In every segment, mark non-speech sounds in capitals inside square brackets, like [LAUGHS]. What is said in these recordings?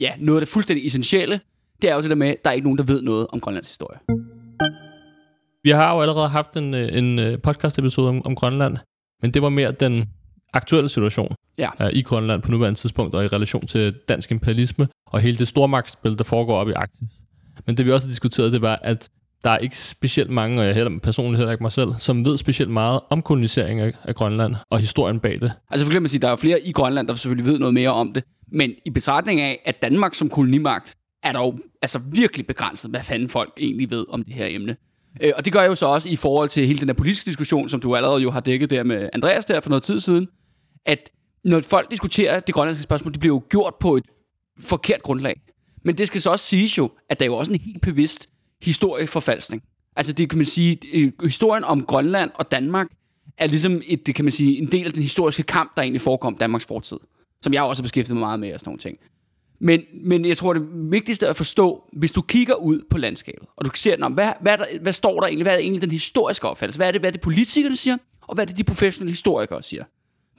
ja, noget af det fuldstændig essentielle, det er jo det der med, at der er ikke nogen, der ved noget om Grønlands historie. Vi har jo allerede haft en, øh, en øh, podcast-episode om, om Grønland, men det var mere den aktuelle situation Ja. uh, i Grønland på nuværende tidspunkt, og i relation til dansk imperialisme, og hele det stormagtsspil, der foregår op i Arktis. Men det vi også har diskuteret, det var, at der er ikke specielt mange, og jeg heller personligt heller ikke mig selv, som ved specielt meget om kolonisering af, af Grønland og historien bag det. Altså for eksempel at sige, der er flere i Grønland, der selvfølgelig ved noget mere om det, men i betragtning af, at Danmark som kolonimagt, er dog jo altså virkelig begrænset, hvad fanden folk egentlig ved om det her emne. Øh, og det gør jeg jo så også i forhold til hele den her politiske diskussion, som du allerede jo har dækket der med Andreas der for noget tid siden, at når folk diskuterer det grønlandske spørgsmål, det bliver jo gjort på et forkert grundlag. Men det skal så også siges jo, at der er jo også en helt bevidst historieforfalskning. Altså det kan man sige, øh, historien om Grønland og Danmark er ligesom et, det kan man sige, en del af den historiske kamp, der egentlig forekom Danmarks fortid. Som jeg også har beskæftiget mig meget med og sådan nogle ting. Men, men jeg tror, det vigtigste at forstå, hvis du kigger ud på landskabet, og du ser, hvad, hvad, er der, hvad står der egentlig, hvad er egentlig den historiske opfattelse, hvad er det, hvad er det politikerne siger, og hvad er det, de professionelle historikere siger.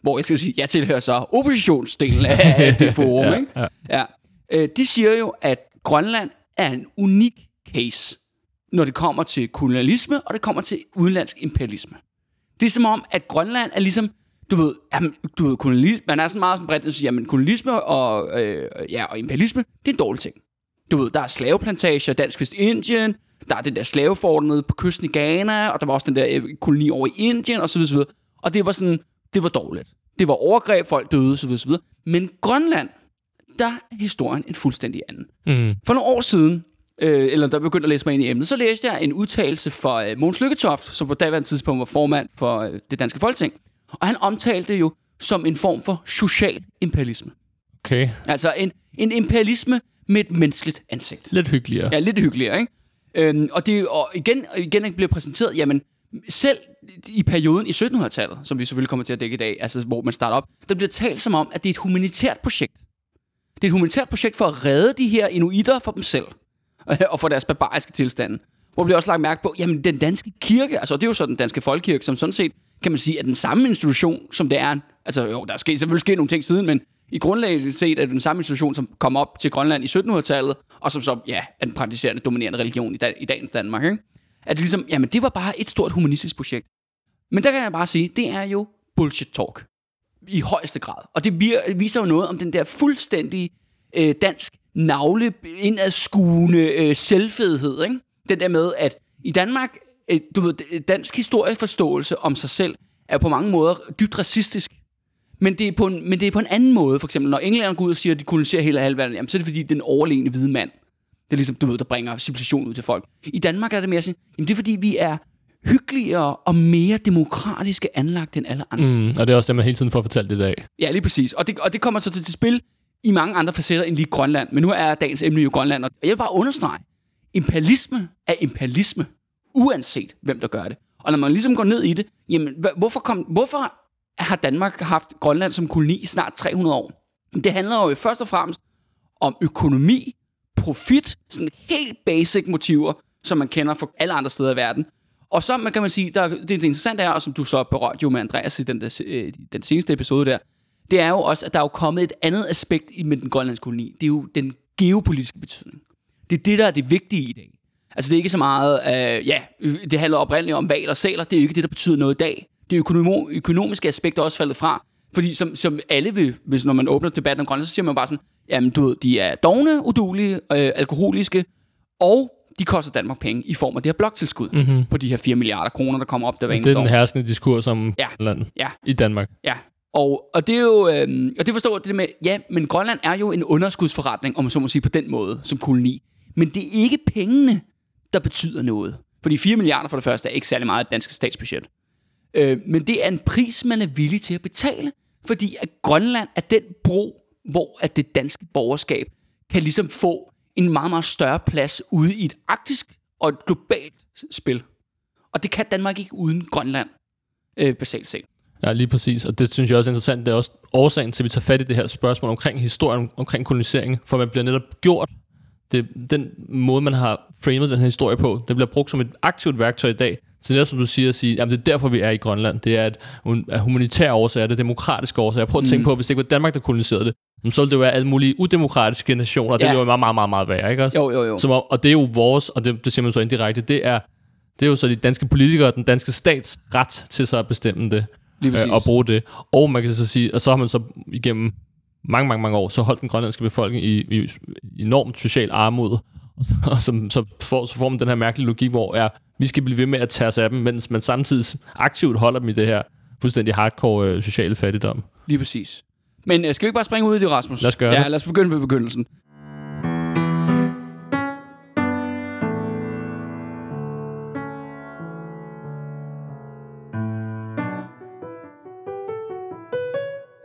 Hvor jeg skal sige, jeg tilhører så oppositionsdelen af [LAUGHS] det forum, Ja, ikke? ja. Ja. Øh, de siger jo, at Grønland er en unik case, når det kommer til kolonialisme, og det kommer til udenlandsk imperialisme. Det er som om, at Grønland er ligesom, du ved, jamen, du ved kolonialisme, man er sådan meget sådan bredt, at sige, jamen kolonialisme og, øh, ja, og imperialisme, det er en dårlig ting. Du ved, der er slaveplantager, dansk Vestindien, der er den der slaveforhold nede på kysten i Ghana, og der var også den der øh, koloni over i Indien, og så videre, så videre. Og det var sådan, det var dårligt. Det var overgreb, folk døde, så videre, så videre. Men Grønland, der er historien en fuldstændig anden. Mm. For nogle år siden, øh, eller da jeg begyndte at læse mig ind i emnet, så læste jeg en udtalelse fra øh, Mogens Lykketoft, som på daværende tidspunkt var formand for øh, det danske folketing. Og han omtalte det jo som en form for social imperialisme. Okay, Altså en, en imperialisme med et menneskeligt ansigt. lidt hyggeligere. Ja, lidt hyggeligere, ikke? Øhm, og det og igen og igen bliver præsenteret, jamen, selv i perioden i 1700-tallet, som vi selvfølgelig kommer til at dække i dag, altså hvor man starter op, der bliver talt som om, at det er et humanitært projekt. Det er et humanitært projekt for at redde de her inuitter for dem selv, [LAUGHS] og for deres barbariske tilstande. Hvor bliver også lagt mærke på, jamen den danske kirke, altså det er jo så den danske folkekirke, som sådan set, kan man sige, er den samme institution, som det er. Altså jo, der er sket, selvfølgelig sket nogle ting siden, men i grundlæggende set er det den samme institution, som kom op til Grønland i 1700-tallet, og som så, ja, er den praktiserende dominerende religion i, dag, i dagens Danmark, ikke? At det ligesom, jamen det var bare et stort humanistisk projekt. Men der kan jeg bare sige, det er jo bullshit talk. I højeste grad. Og det viser jo noget om den der fuldstændig øh, dansk navle indadskuende øh, selvfedhed. Ikke? Den der med, at i Danmark, du ved, dansk historieforståelse om sig selv er på mange måder dybt racistisk. Men det, er på en, men det er på en anden måde. For eksempel, når englænderne går ud og siger, at de koloniserer hele halvverden, jamen, så er det fordi, det er den overlegne hvide mand. Det er ligesom, du ved, der bringer civilisation ud til folk. I Danmark er det mere sådan, jamen det er fordi, vi er hyggeligere og mere demokratiske anlagt end alle andre. Mm, og det er også det, man hele tiden får fortalt i dag. Ja, lige præcis. Og det, og det kommer så til, til spil i mange andre facetter end lige Grønland. Men nu er dagens emne jo Grønland, og jeg vil bare understrege, imperialisme er imperialisme, uanset hvem der gør det. Og når man ligesom går ned i det, jamen, hvorfor, kom, hvorfor har Danmark haft Grønland som koloni i snart 300 år? Det handler jo først og fremmest om økonomi, profit, sådan helt basic motiver, som man kender fra alle andre steder i verden. Og så man kan man sige, der, det, det interessante er, og som du så berørte jo med Andreas i den, der, øh, den seneste episode der, det er jo også, at der er jo kommet et andet aspekt med den grønlandske koloni. Det er jo den geopolitiske betydning. Det er det, der er det vigtige i dag. Altså det er ikke så meget, øh, ja, det handler oprindeligt om valer og sæler, det er jo ikke det, der betyder noget i dag. Det økonom- økonomiske aspekt er også faldet fra. Fordi som, som alle vil, hvis når man åbner debatten om Grønland, så siger man bare sådan, jamen du ved, de er dogne, udulige, øh, alkoholiske, og de koster Danmark penge i form af det her bloktilskud Mm-hmm. på de her 4 milliarder kroner, der kommer op der hver Det er den herskende diskurs om Ja. land Ja, i Danmark. Ja, og, og det er jo, øhm, og det forstår det med, ja, men Grønland er jo en underskudsforretning, om man så må sige på den måde, som koloni. Men det er ikke pengene, der betyder noget. Fordi 4 milliarder for det første er ikke særlig meget af danske statsbudget. Øh, men det er en pris, man er villig til at betale, fordi at Grønland er den bro, hvor at det danske borgerskab kan ligesom få en meget, meget større plads ude i et arktisk og et globalt spil. Og det kan Danmark ikke uden Grønland, øh, basalt set. Ja, lige præcis. Og det synes jeg også er interessant. Det er også årsagen til, at vi tager fat i det her spørgsmål omkring historien, omkring kolonisering. For man bliver netop gjort, det, den måde, man har framet den her historie på, det bliver brugt som et aktivt værktøj i dag. Så netop som du siger, at sige, jamen det er derfor, vi er i Grønland. Det er et, af humanitære årsager, det er demokratiske årsager. Prøv at tænke Mm. på, hvis det ikke var Danmark, der koloniserede det, så ville det jo være alle mulige udemokratiske nationer, og det Ja. ville jo være meget, meget, meget, meget værre, ikke også? Jo, jo, jo. Som, om- og det er jo vores, og det, det siger man så indirekte, det er, det er jo så de danske politikere, den danske stats ret til så at bestemme det, Lige præcis. øh, og bruge det. Og man kan så sige, og så har man så igennem mange, mange, mange år, så holdt den grønlandske befolkning i, i enormt social armod, og så, så, får, så får man den her mærkelige logik, hvor er, vi skal blive ved med at tage os af dem, mens man samtidig aktivt holder dem i det her fuldstændig hardcore øh, sociale fattigdom. Lige præcis. Men øh, skal vi ikke bare springe ud i det, Rasmus? Lad os gøre ja, det. lad os begynde ved begyndelsen.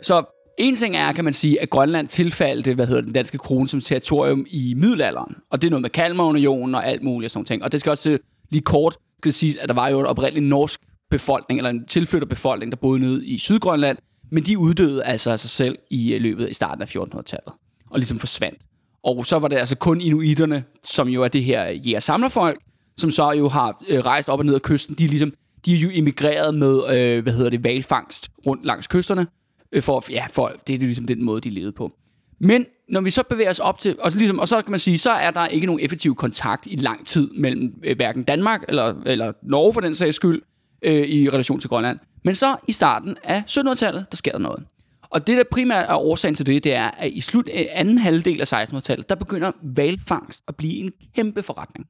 Så en ting er, kan man sige, at Grønland tilfaldte, hvad hedder den danske krone som territorium i middelalderen. Og det er noget med Kalmarunionen og alt muligt og sådan ting. Og det skal også øh, lige kort skal siges, at der var jo en oprindelig norsk befolkning, eller en tilflytterbefolkning, der boede nede i Sydgrønland, men de uddøde altså af sig selv i øh, løbet i starten af 1400-tallet, og ligesom forsvandt. Og så var det altså kun inuiterne, som jo er det her øh, jæger-samlerfolk, som så jo har øh, rejst op og ned ad kysten. De er, ligesom, de er jo emigreret med, øh, hvad hedder det, valfangst rundt langs kysterne, Øh, for, ja, for det er ligesom den måde, de levede på. Men når vi så bevæger os op til, og, ligesom, og så kan man sige, så er der ikke nogen effektiv kontakt i lang tid mellem øh, hverken Danmark eller, eller Norge for den sags skyld, øh, i relation til Grønland. Men så i starten af 1700-tallet, der sker der noget. Og det, der primært er årsagen til det, det er, at i slut af anden halvdel af 1600-tallet, der begynder valfangst at blive en kæmpe forretning.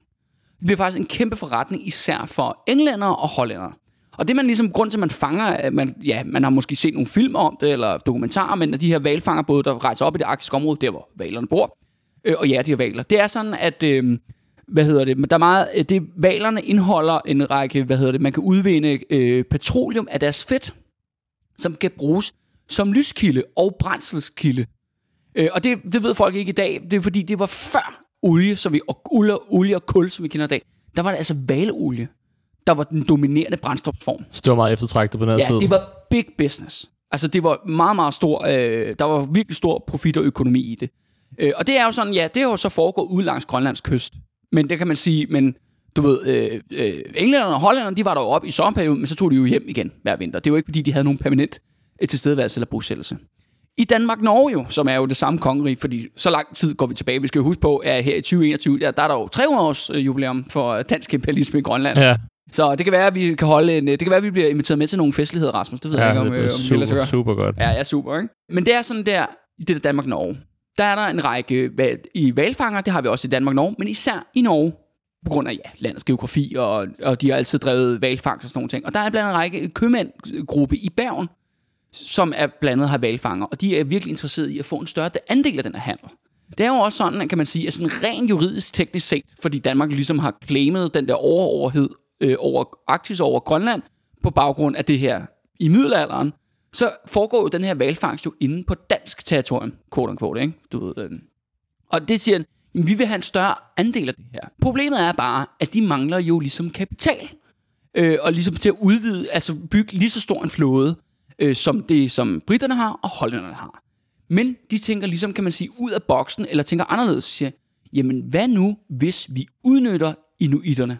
Det bliver faktisk en kæmpe forretning, især for englændere og hollændere. Og det er man ligesom, grund til, at man fanger, at man, ja, man har måske set nogle film om det, eller dokumentarer, men de her valfangerbåde, der rejser op i det arktiske område, der hvor valerne bor, øh, og ja, de her valer. Det er sådan, at, øh, hvad hedder det, der er meget, øh, det, valerne indeholder en række, hvad hedder det, man kan udvinde øh, petroleum af deres fedt, som kan bruges som lyskilde og brændselskilde. Øh, og det, det ved folk ikke i dag. Det er fordi, det var før olie, som vi, og olie, olie og kul, som vi kender i dag. Der var det altså valeolie, der var den dominerende brændstofsform. Så det var meget eftertragtet på den her Ja, tid. det var big business. Altså, det var meget, meget stor, øh, der var virkelig stor profit og økonomi i det. Øh, og det er jo sådan, ja, det har jo så foregået ud langs Grønlands kyst. Men det kan man sige, men du ved, øh, øh, englænderne og hollænderne, de var der jo op i sommerperioden, men så tog de jo hjem igen hver vinter. Det jo ikke, fordi de havde nogen permanent øh, tilstedeværelse eller bosættelse. I Danmark-Norge jo, som er jo det samme kongerige, fordi så lang tid går vi tilbage. Vi skal jo huske på, at her i 2021, ja, der er der jo 300 års øh, jubilæum for dansk imperialisme i Grønland. Ja, Så det kan være, at vi kan holde en, det kan være, at vi bliver inviteret med til nogle festligheder, Rasmus. Det ved jeg ja ikke, om, det øh, om super, gøre. super godt. Ja, ja, super, ikke? Men det er sådan der, i det der Danmark-Norge, der er der en række i valfanger, det har vi også i Danmark-Norge, men især i Norge, på grund af ja, landets geografi, og, og de har altid drevet valfangst og sådan nogle ting. Og der er blandt andet en række købmændgruppe i Bergen, som er blandet har valfanger, og de er virkelig interesserede i at få en større andel af den her handel. Det er jo også sådan, kan man sige, at sådan rent juridisk teknisk set, fordi Danmark ligesom har claimet den der overoverhed øh, over Arktis og over Grønland, på baggrund af det her i middelalderen, så foregår jo den her valfangst jo inde på dansk territorium, quote unquote, ikke? Du ved, øh. Og det siger, han, vi vil have en større andel af det her. Problemet er bare, at de mangler jo ligesom kapital. Øh, og ligesom til at udvide, altså bygge lige så stor en flåde, øh, som det, som britterne har og hollænderne har. Men de tænker ligesom, kan man sige, ud af boksen, eller tænker anderledes, siger, jamen hvad nu, hvis vi udnytter inuiterne?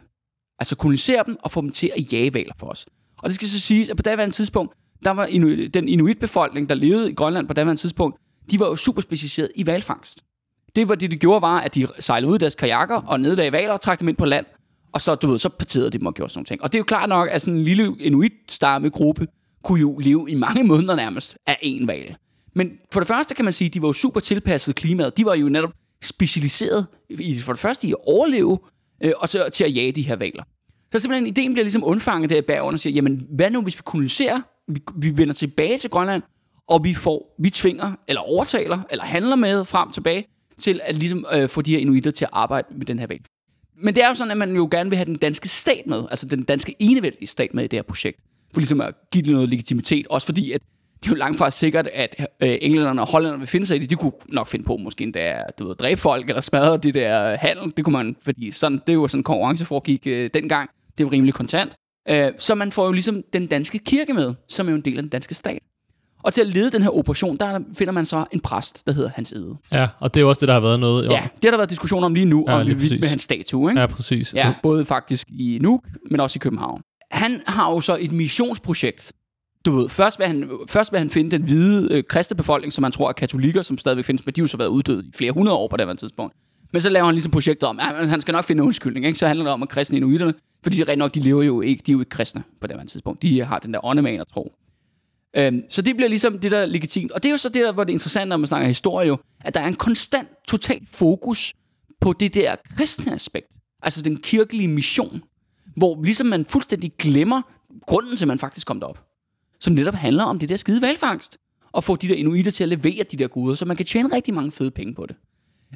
Altså kolonisere dem og få dem til at jage valer for os. Og det skal så siges, at på daværende tidspunkt, der var inu- den inuitbefolkning, der levede i Grønland på daværende tidspunkt, de var jo super specialiseret i valfangst. Det var det, de gjorde, var, at de sejlede ud i deres kajakker og nedlagde valer og trak dem ind på land. Og så, du ved, så parterede de dem og gjorde sådan nogle ting. Og det er jo klart nok, at sådan en lille inuit-stammegruppe kunne jo leve i mange [LAUGHS] måneder nærmest af en val. Men for det første kan man sige, at de var jo super tilpasset klimaet. De var jo netop specialiseret i, for det første i at overleve, øh, og så til at jage de her valer. Så simpelthen ideen bliver ligesom undfanget der i bergen og siger, jamen hvad nu hvis vi koloniserer, vi, vi vender tilbage til Grønland, og vi får, vi tvinger, eller overtaler, eller handler med frem og tilbage, til at ligesom øh, få de her inuitter til at arbejde med den her valg. Men det er jo sådan, at man jo gerne vil have den danske stat med, altså den danske enevældige stat med i det her projekt, for ligesom at give det noget legitimitet, også fordi, at det er jo langt fra sikkert, at øh, englænderne og hollænderne vil finde sig i det. De kunne nok finde på måske endda, du ved, dræbe folk eller smadre det der handel. Det kunne man, fordi sådan, det jo sådan konkurrence foregik øh, dengang. Det var rimelig kontant. Øh, så man får jo ligesom den danske kirke med, som er jo en del af den danske stat. Og til at lede den her operation, der finder man så en præst, der hedder Hans Ede. Ja, og det er jo også det, der har været noget om. Ja, det har der været diskussion om lige nu, Ja, om lige præcis. med hans statue. Ikke? Ja, præcis. Ja, både faktisk i Nuuk, men også i København. Han har jo så et missionsprojekt, du ved, først vil han, først vil han finde den hvide øh, kristne befolkning, som han tror er katolikker, som stadigvæk findes, men de har jo så været uddøde i flere hundrede år på det her tidspunkt. Men så laver han ligesom projektet om, at han skal nok finde en undskyldning, ikke? så handler det om at kristne inuiterne, fordi de rent nok, de lever jo ikke, de er jo ikke kristne på det her tidspunkt. De har den der åndemaner tro. Øhm, så det bliver ligesom det, der legitimt. Og det er jo så det, der, hvor det er interessant, når man snakker historie, jo, at der er en konstant, total fokus på det der kristne aspekt. Altså den kirkelige mission. Hvor ligesom man fuldstændig glemmer grunden til, at man faktisk kom derop. Som netop handler om det der skide valfangst. Og få de der inuiter til at levere de der guder, så man kan tjene rigtig mange fede penge på det.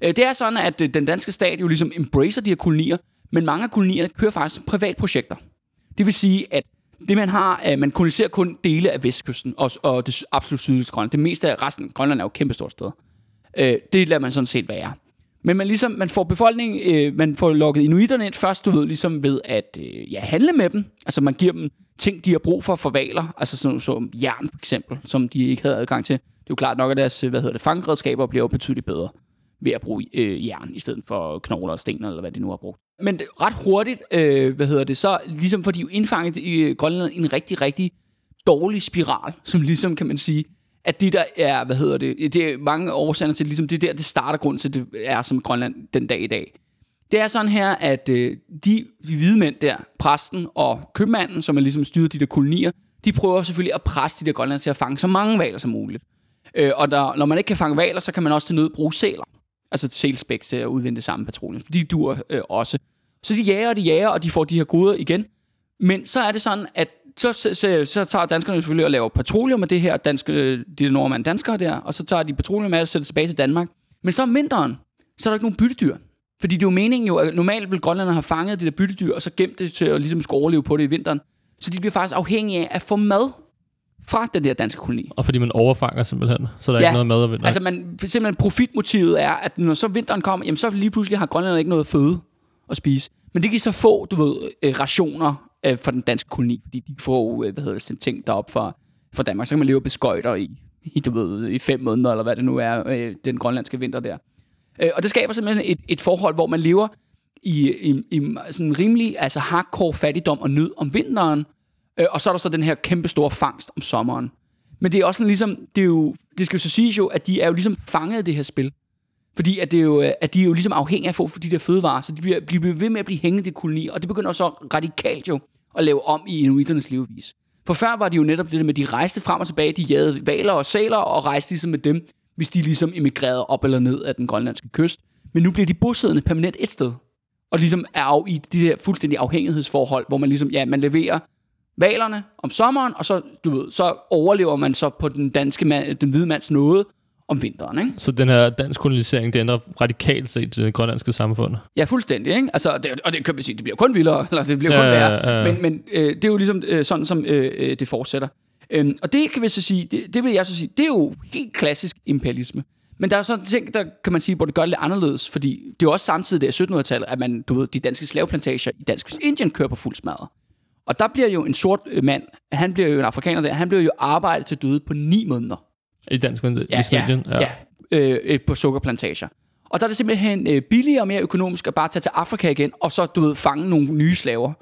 Øh, det er sådan, at øh, den danske stat jo ligesom embracer de her kolonier, men mange af kolonierne kører faktisk privatprojekter. Det vil sige, at det man har, øh, man koloniserer kun dele af vestkysten og, og det absolut sydligste Grønland. Det meste af resten, Grønland er jo et kæmpestort sted. Det lader man sådan set være. Men man, ligesom, man får befolkningen, øh, man får lukket inuiterne ind først, du ved, ligesom ved at øh, ja, handle med dem. Altså man giver dem ting, de har brug for for valer, altså sådan som jern for eksempel, som de ikke havde adgang til. Det er jo klart nok, at deres hvad hedder det, fangredskaber bliver jo betydeligt bedre ved at bruge øh, jern, i stedet for knogler og sten, eller hvad de nu har brugt. Men det, ret hurtigt, øh, hvad hedder det, så ligesom får de jo indfanget i Grønland en rigtig, rigtig dårlig spiral, som ligesom kan man sige, at det der er, hvad hedder det, det er mange årsager til, ligesom det der, det starter grund til, det er som Grønland den dag i dag. Det er sådan her, at øh, de hvide mænd der, præsten og købmanden, som er ligesom styret de der kolonier, de prøver selvfølgelig at presse de der grønland til at fange så mange valer som muligt. Øh, og der, når man ikke kan fange valer, så kan man også til nød bruge sæler. Altså sælspæk til at udvinde det samme petroleum. De dur øh, også. Så de jager og de jager, og de får de her goder igen. Men så er det sådan, at så, så, så, så tager danskerne selvfølgelig og laver petroleum med det her, danske, de nordmænd danskere der, og så tager de petroleum med og sætter tilbage til Danmark. Men så om vinteren, så er der ikke nogen byttedyr. Fordi det er jo meningen jo, at normalt vil grønlænderne have fanget det der byttedyr, og så gemt det til at ligesom skulle overleve på det i vinteren. Så de bliver faktisk afhængige af at få mad fra den der danske koloni. Og fordi man overfanger simpelthen, så der er ja, ikke noget mad at vinde. altså man, simpelthen profitmotivet er, at når så vinteren kommer, jamen så lige pludselig har grønlænderne ikke noget føde at spise. Men det kan så få, du ved, øh, rationer øh, for den danske koloni, fordi de får, øh, hvad hedder det, ting derop fra, fra Danmark. Så kan man leve beskøjter i, i, du ved, i fem måneder, eller hvad det nu er, øh, den grønlandske vinter der. Øh, og det skaber simpelthen et, et forhold, hvor man lever i, i, i sådan rimelig altså hardcore fattigdom og nød om vinteren, øh, og så er der så den her kæmpe store fangst om sommeren. Men det er også sådan ligesom, det, er jo, det skal jo så siges jo, at de er jo ligesom fanget af det her spil. Fordi at, det er jo, at de er jo ligesom afhængige af at få for de der fødevarer, så de bliver, de bliver ved med at blive hængende i koloni, og det begynder så radikalt jo at lave om i inuiternes levevis. For før var det jo netop det der med, at de rejste frem og tilbage, de jagede valer og sæler, og rejste ligesom med dem, hvis de ligesom emigrerede op eller ned af den grønlandske kyst. Men nu bliver de bosiddende permanent et sted. Og ligesom er af i de der fuldstændig afhængighedsforhold, hvor man ligesom, ja, man leverer valerne om sommeren, og så, du ved, så overlever man så på den danske mand, den hvide mands nåde, om vinteren. Ikke? Så den her dansk kolonisering, det ændrer radikalt set det grønlandske samfund? Ja, fuldstændig. Ikke? Altså, det, og det kan man sige, det bliver kun vildere, [LAUGHS] eller det bliver kun ja, værre. Ja, ja. Men, men øh, det er jo ligesom øh, sådan, som øh, øh, det fortsætter. Øhm, og det kan vi så sige, det, det vil jeg så sige, det er jo helt klassisk imperialisme. Men der er sådan ting, der kan man sige, hvor det gør det lidt anderledes, fordi det er jo også samtidig det er 1700-tallet, at man, du ved, de danske slaveplantager i dansk Indien kører på fuld smadret. Og der bliver jo en sort øh, mand, han bliver jo en afrikaner der, han bliver jo arbejdet til døde på ni måneder. I dansk ja, ja, ja, ja. Øh, på sukkerplantager. Og der er det simpelthen øh, billigere og mere økonomisk at bare tage til Afrika igen, og så, du ved, fange nogle nye slaver,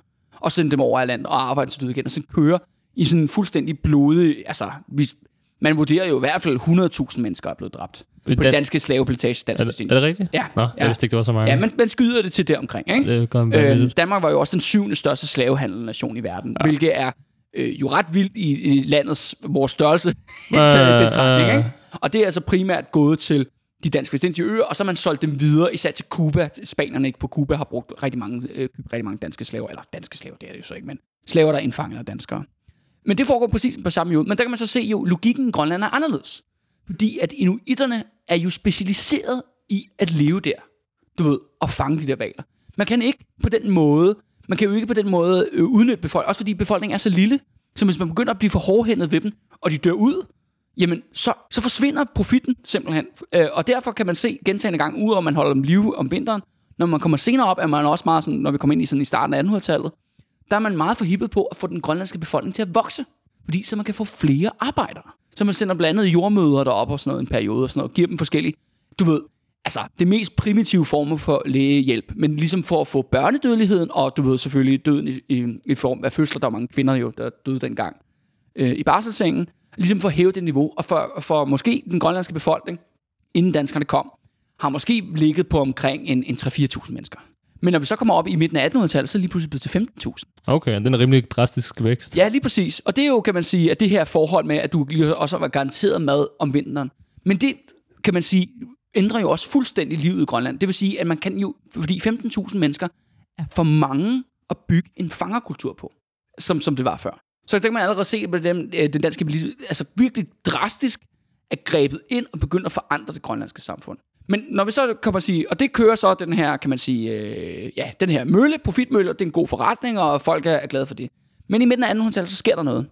og sende dem over af landet og arbejde til igen, og så køre i sådan en fuldstændig blodig, altså, vi, man vurderer jo i hvert fald 100.000 mennesker er blevet dræbt. På den danske slaveplantage. Dansk er, det, er det rigtigt? Ja. Nå, jeg vidste ikke, det var så mange. Ja, man, man skyder det til det omkring. Ikke? Det øh, Danmark var jo også den syvende største slavehandelnation i verden, ja. hvilket er øh, jo ret vildt i, i landets vores størrelse [LAUGHS] taget betragtning. Ikke? Og det er altså primært gået til de danske vestindige øer, og så har man solgt dem videre, især til Cuba. Spanierne ikke på Cuba har brugt rigtig mange, øh, rigtig mange danske slaver, eller danske slaver, det er det jo så ikke, men slaver, der er indfanget af danskere. Men det foregår præcis på samme måde. Men der kan man så se jo, logikken i Grønland er anderledes. Fordi at inuiterne er jo specialiseret i at leve der. Du ved, og fange de der valer. Man kan ikke på den måde, man kan jo ikke på den måde øh, udnytte befolkningen, også fordi befolkningen er så lille, så hvis man begynder at blive for hårdhændet ved dem, og de dør ud, jamen så, så forsvinder profitten simpelthen. Øh, og derfor kan man se gentagende gange, udover at man holder dem live om vinteren, når man kommer senere op, er man også meget sådan, når vi kommer ind i, sådan i starten af 1800-tallet, der er man meget forhippet på at få den grønlandske befolkning til at vokse. Fordi så man kan få flere arbejdere. Så man sender blandt andet jordmøder derop og sådan noget en periode og sådan noget, giver dem forskellige, du ved, altså det mest primitive former for lægehjælp, men ligesom for at få børnedødeligheden, og du ved selvfølgelig døden i, i, i form af fødsler, der var mange kvinder jo, der døde dengang, øh, i barselssengen, ligesom for at hæve det niveau, og for, for måske den grønlandske befolkning, inden danskerne kom, har måske ligget på omkring en, en 3-4.000 mennesker. Men når vi så kommer op i midten af 1800-tallet, så er lige pludselig blevet til 15.000. Okay, den er rimelig drastisk vækst. Ja, lige præcis. Og det er jo, kan man sige, at det her forhold med, at du lige også var garanteret mad om vinteren. Men det, kan man sige, ændrer jo også fuldstændig livet i Grønland. Det vil sige, at man kan jo, fordi 15.000 mennesker er for mange at bygge en fangerkultur på, som, som det var før. Så det kan man allerede se, at den, øh, den danske bilisme altså virkelig drastisk er grebet ind og begyndt at forandre det grønlandske samfund. Men når vi så kommer man sige, og det kører så den her, kan man sige, øh, ja, den her mølle, profitmølle, det er en god forretning, og folk er, er glade for det. Men i midten af 1800-tallet, så sker der noget.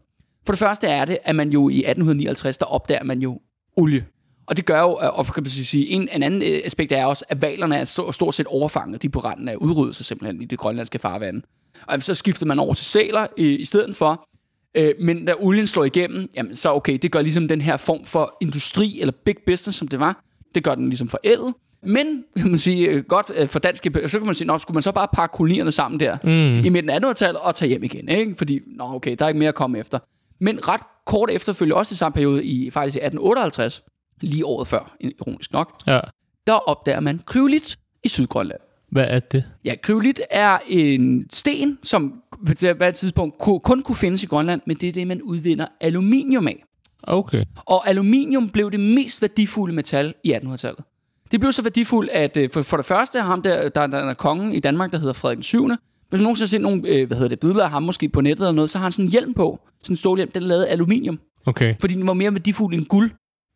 For det første er det, at man jo i 1859, der opdager man jo olie. Og det gør jo, og kan man sige, en, en anden øh, aspekt er også, at valerne er stort set overfanget. De er på randen af udryddelse simpelthen i det grønlandske farvand. Og så skifter man over til sæler i, i stedet for. Øh, men da olien slår igennem, jamen så okay, det gør ligesom den her form for industri eller big business, som det var, det gør den ligesom forældet. Men, kan man sige, øh, godt øh, for dansk, så kan man sige, nå, skulle man så bare pakke kolonierne sammen der mm. i midten af 1800-tallet og tage hjem igen, ikke? Fordi, nå, okay, der er ikke mere at komme efter. Men ret kort efterfølgende, også i samme periode, i faktisk i 1858, lige året før, ironisk nok, Ja. der opdager man kryolit i Sydgrønland. Hvad er det? Ja, kryolit er en sten, som på her tidspunkt ku- kun kunne findes i Grønland, men det er det, man udvinder aluminium af. Okay. Og aluminium blev det mest værdifulde metal i 1800-tallet. Det blev så værdifuldt, at øh, for, for det første ham der, der, der er kongen i Danmark, der hedder Frederik den 7. Hvis man nogensinde har set nogle, øh, hvad hedder det, billeder af ham måske på nettet eller noget, så har han sådan en hjelm på. Sådan en stålhjelm, den er lavet af aluminium. Okay. Fordi den var mere værdifuld end guld.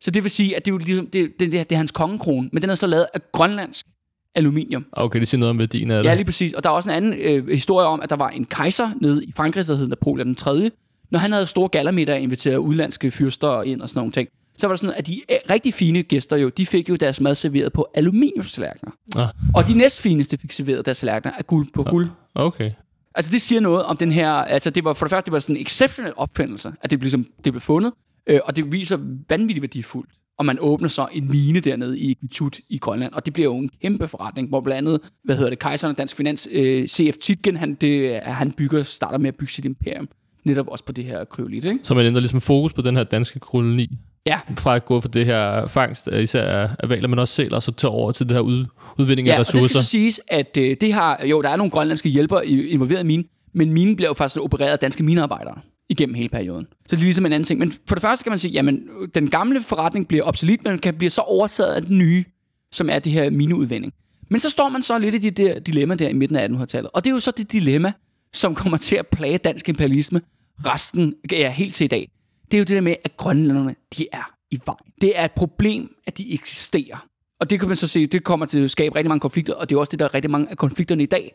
Så det vil sige, at det er, jo ligesom, det, det, det, det er hans kongekrone, men den er så lavet af grønlandsk aluminium. Okay, det siger noget om værdien af det. Ja, lige præcis. Og der er også en anden øh, historie om, at der var en kejser nede i Frankrig, der hed Napoleon den 3. Når han havde store gallermiddag og inviterede udlandske fyrster ind og sådan nogle ting, så var det sådan, at de øh, rigtig fine gæster jo, de fik jo deres mad serveret på aluminiumstallerkener. Ah, Og de næstfineste fik serveret deres tallerkener af guld på guld. okay. Altså det siger noget om den her, altså det var for det første, det var sådan en exceptionel opfindelse, at det blev, ligesom, det blev fundet, øh, og det viser vanvittigt værdifuldt. Og man åbner så en mine dernede i Iqaluit i Grønland, og det bliver jo en kæmpe forretning, hvor blandt andet, hvad hedder det, kejseren af Dansk Finans, øh, CF Titgen, han, det, han bygger, starter med at bygge sit imperium, netop også på det her kryolit, ikke? Så man ændrer ligesom fokus på den her danske koloni. Ja, Fra at gå for det her fangst, af især af- valer, men også sæler, og så tage over til det her ud, udvinding af ja og det ressourcer. skal så siges, at øh, det har, jo, der er nogle grønlandske hjælpere involveret i minen, men minen bliver jo faktisk opereret af danske minearbejdere igennem hele perioden. Så det er ligesom en anden ting. Men for det første kan man sige, jamen, den gamle forretning bliver obsolet, men kan blive så overtaget af den nye, som er det her mineudvinding. Men så står man så lidt i det der dilemma der i midten af 1800-tallet. Og det er jo så det dilemma, som kommer til at plage dansk imperialisme resten, ja, helt til i dag. Det er jo det der med, at grønlænderne, de er i vejen. Det er et problem, at de eksisterer. Og det kan man så se, det kommer til at skabe rigtig mange konflikter, og det er også det, der er rigtig mange af konflikterne i dag.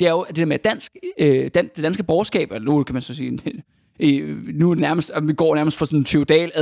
Det er jo det der med dansk, øh, dan, det danske borgerskab, eller nu kan man så sige, øh, nu nærmest, vi går nærmest fra sådan en feudal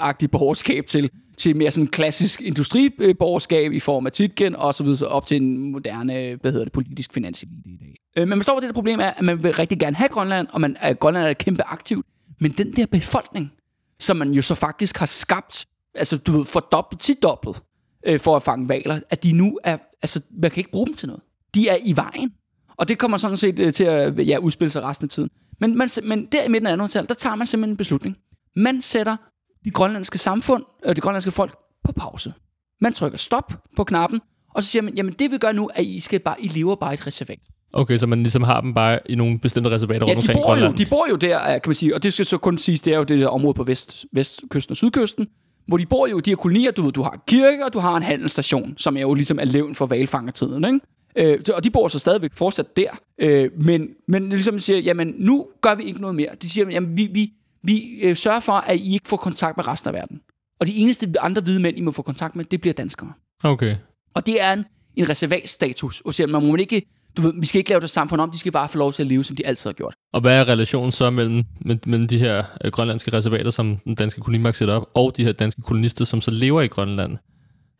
agtig borgerskab til, til mere sådan klassisk industriborgerskab i form af Titgen og så videre, så op til en moderne, hvad hedder det, politisk finanselite i dag. Øh, men man står over det der problem er, at man vil rigtig gerne have Grønland, og man, at Grønland er kæmpe aktivt, men den der befolkning, som man jo så faktisk har skabt, altså du ved, fordoblet, tidoblet, øh, for at fange valer, at de nu er, altså man kan ikke bruge dem til noget. De er i vejen. Og det kommer sådan set øh, til at ja, udspille sig resten af tiden. Men, man, men der i midten af 1800-tallet, der tager man simpelthen en beslutning. Man sætter de grønlandske samfund, øh, det grønlandske folk, på pause. Man trykker stop på knappen, og så siger man, jamen det vi gør nu, er, at I skal bare, I lever bare i et reservat. Okay, så man ligesom har dem bare i nogle bestemte reservater Ja, rundt de omkring bor, jo, Grønland. de bor jo der, øh, kan man sige, og det skal så kun siges, det er jo det der område på vest, vestkysten og sydkysten, hvor de bor jo, de her kolonier, du ved, du har kirke, og du har en handelsstation, som er jo ligesom er levn for valfangertiden, ikke? Øh, og de bor så stadigvæk fortsat der. Øh, men, men ligesom siger, jamen nu gør vi ikke noget mere. De siger, jamen vi, vi, vi øh, sørger for, at I ikke får kontakt med resten af verden. Og de eneste andre hvide mænd, I må få kontakt med, det bliver danskere. Okay. Og det er en, en reservatstatus. Og siger, man må ikke, du ved, vi skal ikke lave det samfund om, de skal bare få lov til at leve, som de altid har gjort. Og hvad er relationen så mellem, mellem, mellem de her øh, grønlandske reservater, som den danske kolonimagt sætter op, og de her danske kolonister, som så lever i Grønland?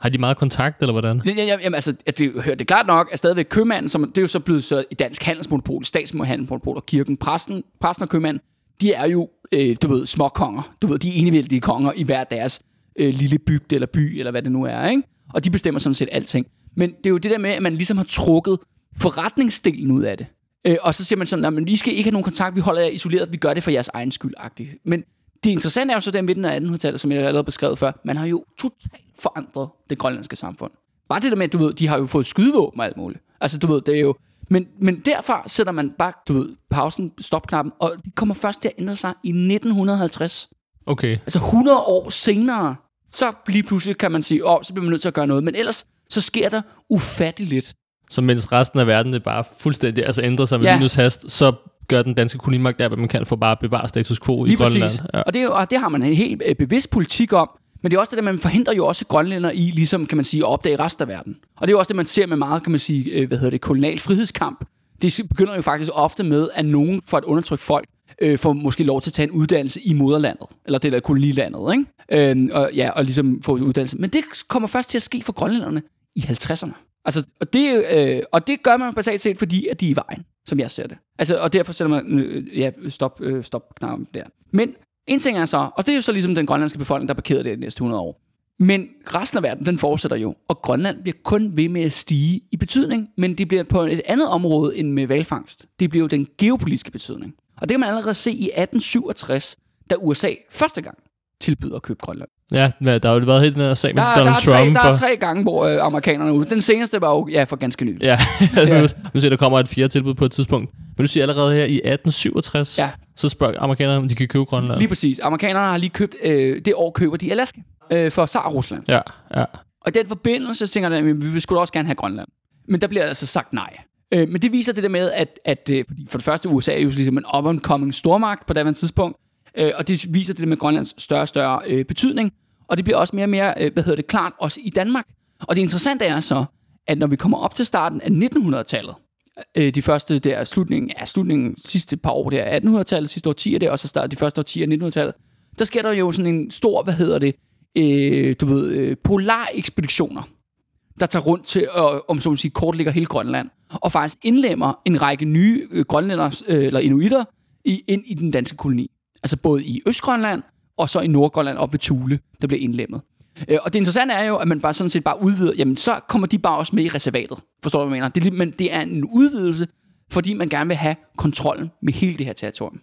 Har de meget kontakt, eller hvordan? Ja, ja, jamen, altså, at det, det er klart nok, at stadigvæk købmanden, som, det er jo så blevet så i dansk handelsmonopol, statshandelsmonopol og kirken, præsten, præsten og købmanden, de er jo, øh, du ved, små konger. Du ved, de er enevældige konger i hver deres øh, lille bygd eller by, eller hvad det nu er, ikke? Og de bestemmer sådan set alting. Men det er jo det der med, at man ligesom har trukket forretningsdelen ud af det. Øh, og så siger man sådan, men I skal ikke have nogen kontakt, vi holder jer isoleret, vi gør det for jeres egen skyld. -agtigt. Men det interessante er jo så den midten af 1800-tallet, som jeg allerede beskrevet før, man har jo totalt forandret det grønlandske samfund. Bare det der med, at du ved, de har jo fået skydevåben og alt muligt. Altså, du ved, det er jo... Men, men derfra sætter man bare, du ved, pausen, stopknappen, og det kommer først til at ændre sig i 1950. Okay. Altså 100 år senere, så lige pludselig kan man sige, åh, oh, så bliver man nødt til at gøre noget. Men ellers, så sker der ufatteligt lidt. Så mens resten af verden det bare fuldstændig altså ændrer sig med ja. minus hast, så gør den danske kolonimagt der, hvad man kan for bare at bevare status quo Lige i Grønland. præcis. Ja. Og, det er og det har man en helt øh, bevidst politik om. Men det er også det, der man forhindrer jo også grønlænder i, ligesom kan man sige, at opdage resten af verden. Og det er jo også det, man ser med meget, kan man sige, øh, hvad hedder det, kolonial frihedskamp. Det begynder jo faktisk ofte med, at nogen for at undertrykke folk øh, får måske lov til at tage en uddannelse i moderlandet, eller det der kolonilandet, ikke? Øhm, og, ja, og ligesom få en uddannelse. Men det kommer først til at ske for grønlænderne i 50'erne. Altså, og, det, øh, og det gør man basalt set, fordi at de er i vejen, som jeg ser det. Altså, og derfor sætter man øh, øh ja, stop, øh, stop knappen der. Men en ting er så, og det er jo så ligesom den grønlandske befolkning, der parkerer det de næste 100 år. Men resten af verden, den fortsætter jo, og Grønland bliver kun ved med at stige i betydning, men det bliver på et andet område end med valfangst. Det bliver jo den geopolitiske betydning. Og det kan man allerede se i 1867, da USA første gang tilbyder at købe Grønland. Ja, der har jo været helt den her sag med Der, der, Donald er, tre, Trump. der er tre gange, hvor øh, amerikanerne er ude. Den seneste var jo ja, for ganske nylig. Ja, [LAUGHS] Ja. nu, ser der kommer et fjerde tilbud på et tidspunkt. Men du siger allerede her i 1867, Ja. så spørger amerikanerne, om de kan købe Grønland. Lige præcis. Amerikanerne har lige købt, øh, det år køber de Alaska øh, for Tsar Rusland. Ja, ja. Og i den forbindelse tænker jeg, at vi vil da også gerne have Grønland. Men der bliver altså sagt nej. Øh, men det viser det der med, at, at øh, fordi for det første USA er jo ligesom en up-and-coming stormagt på daværende tidspunkt, øh, og det viser det med Grønlands større og større øh, betydning, og det bliver også mere og mere, øh, hvad hedder det, klart også i Danmark. Og det interessante er så, at når vi kommer op til starten af 1900-tallet, øh, de første der slutningen, ja, slutningen sidste par år der, 1800-tallet, sidste årtier der, og så start de første årtier af 1900-tallet, der sker der jo sådan en stor, hvad hedder det, øh, du ved, øh, polarekspeditioner, der tager rundt til, øh, om så man sige, kortlægger hele Grønland, og faktisk indlemmer en række nye øh, grønlænder, øh, eller inuitter, i, ind i den danske koloni. Altså både i Østgrønland, og så i Nordgrønland op ved Tule, der bliver indlemmet. Øh, og det interessante er jo, at man bare sådan set bare udvider, jamen så kommer de bare også med i reservatet. Forstår du, hvad jeg mener? Det er, men det er en udvidelse, fordi man gerne vil have kontrollen med hele det her territorium.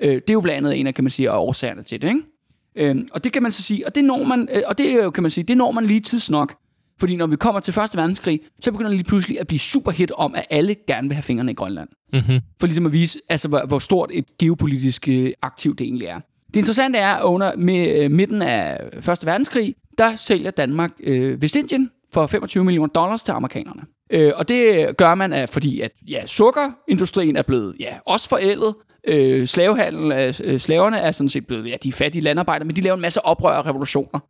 Øh, det er jo blandt andet en af, kan man sige, af årsagerne til det, ikke? Øhm, og det kan man så sige, og det når man, øh, og det kan man sige, det når man lige tidsnok. Fordi når vi kommer til Første Verdenskrig, så begynder det lige pludselig at blive super hit om, at alle gerne vil have fingrene i Grønland. Mm-hmm. For ligesom at vise, altså, hvor, hvor stort et geopolitisk øh, aktiv det egentlig er. Det interessante er, at under med, øh, midten af Første Verdenskrig, der sælger Danmark øh, Vestindien for 25 millioner dollars til amerikanerne. Øh, og det gør man, af, fordi at ja, sukkerindustrien er blevet ja, også forældet. Øh, slavehandel, af- øh, slaverne er sådan set blevet, ja, de fattige landarbejdere, men de laver en masse oprør og revolutioner.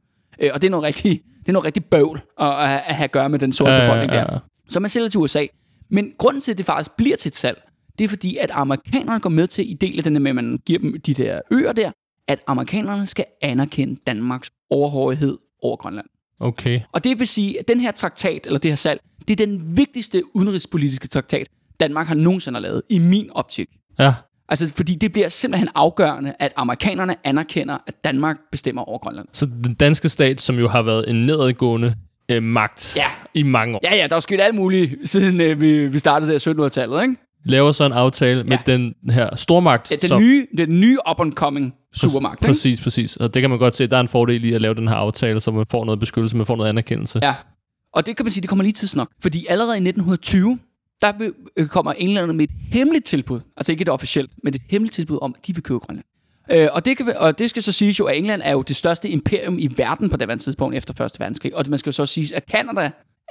Øh, og det er noget rigtig, det er noget rigtig bøvl at, at, have- at have at gøre med den sorte Ja, ja, befolkning der. ja. Så man sælger til USA. Men grunden til, at det faktisk bliver til et salg, det er fordi, at amerikanerne går med til i del af den der med, at man giver dem de der øer der, at amerikanerne skal anerkende Danmarks overhøjhed over Grønland. Okay. Og det vil sige, at den her traktat, eller det her salg, det er den vigtigste udenrigspolitiske traktat, Danmark har nogensinde lavet, i min optik. Ja. Altså, fordi det bliver simpelthen afgørende, at amerikanerne anerkender, at Danmark bestemmer over Grønland. Så den danske stat, som jo har været en nedadgående øh, magt Ja. i mange år, Ja, ja, der er sket alt muligt, siden øh, vi, vi startede der i 1700-tallet, ikke? laver så en aftale med Ja. den her stormagt. Ja, den, som, nye, den nye up-and-coming supermagt, ikke? Præcis, præcis. Og det kan man godt se, der er en fordel i at lave den her aftale, så man får noget beskyttelse, man får noget anerkendelse. Ja. Og det kan man sige, det kommer lige tidsnok. Fordi allerede i 1920, der øh, kommer englænderne med et hemmeligt tilbud. Altså ikke et officielt, men et hemmeligt tilbud om, at de vil købe Grønland. Øh, og, det kan, og det skal så siges jo, at England er jo det største imperium i verden på det tidspunkt efter Første Verdenskrig. Og man skal jo så sige, at Canada,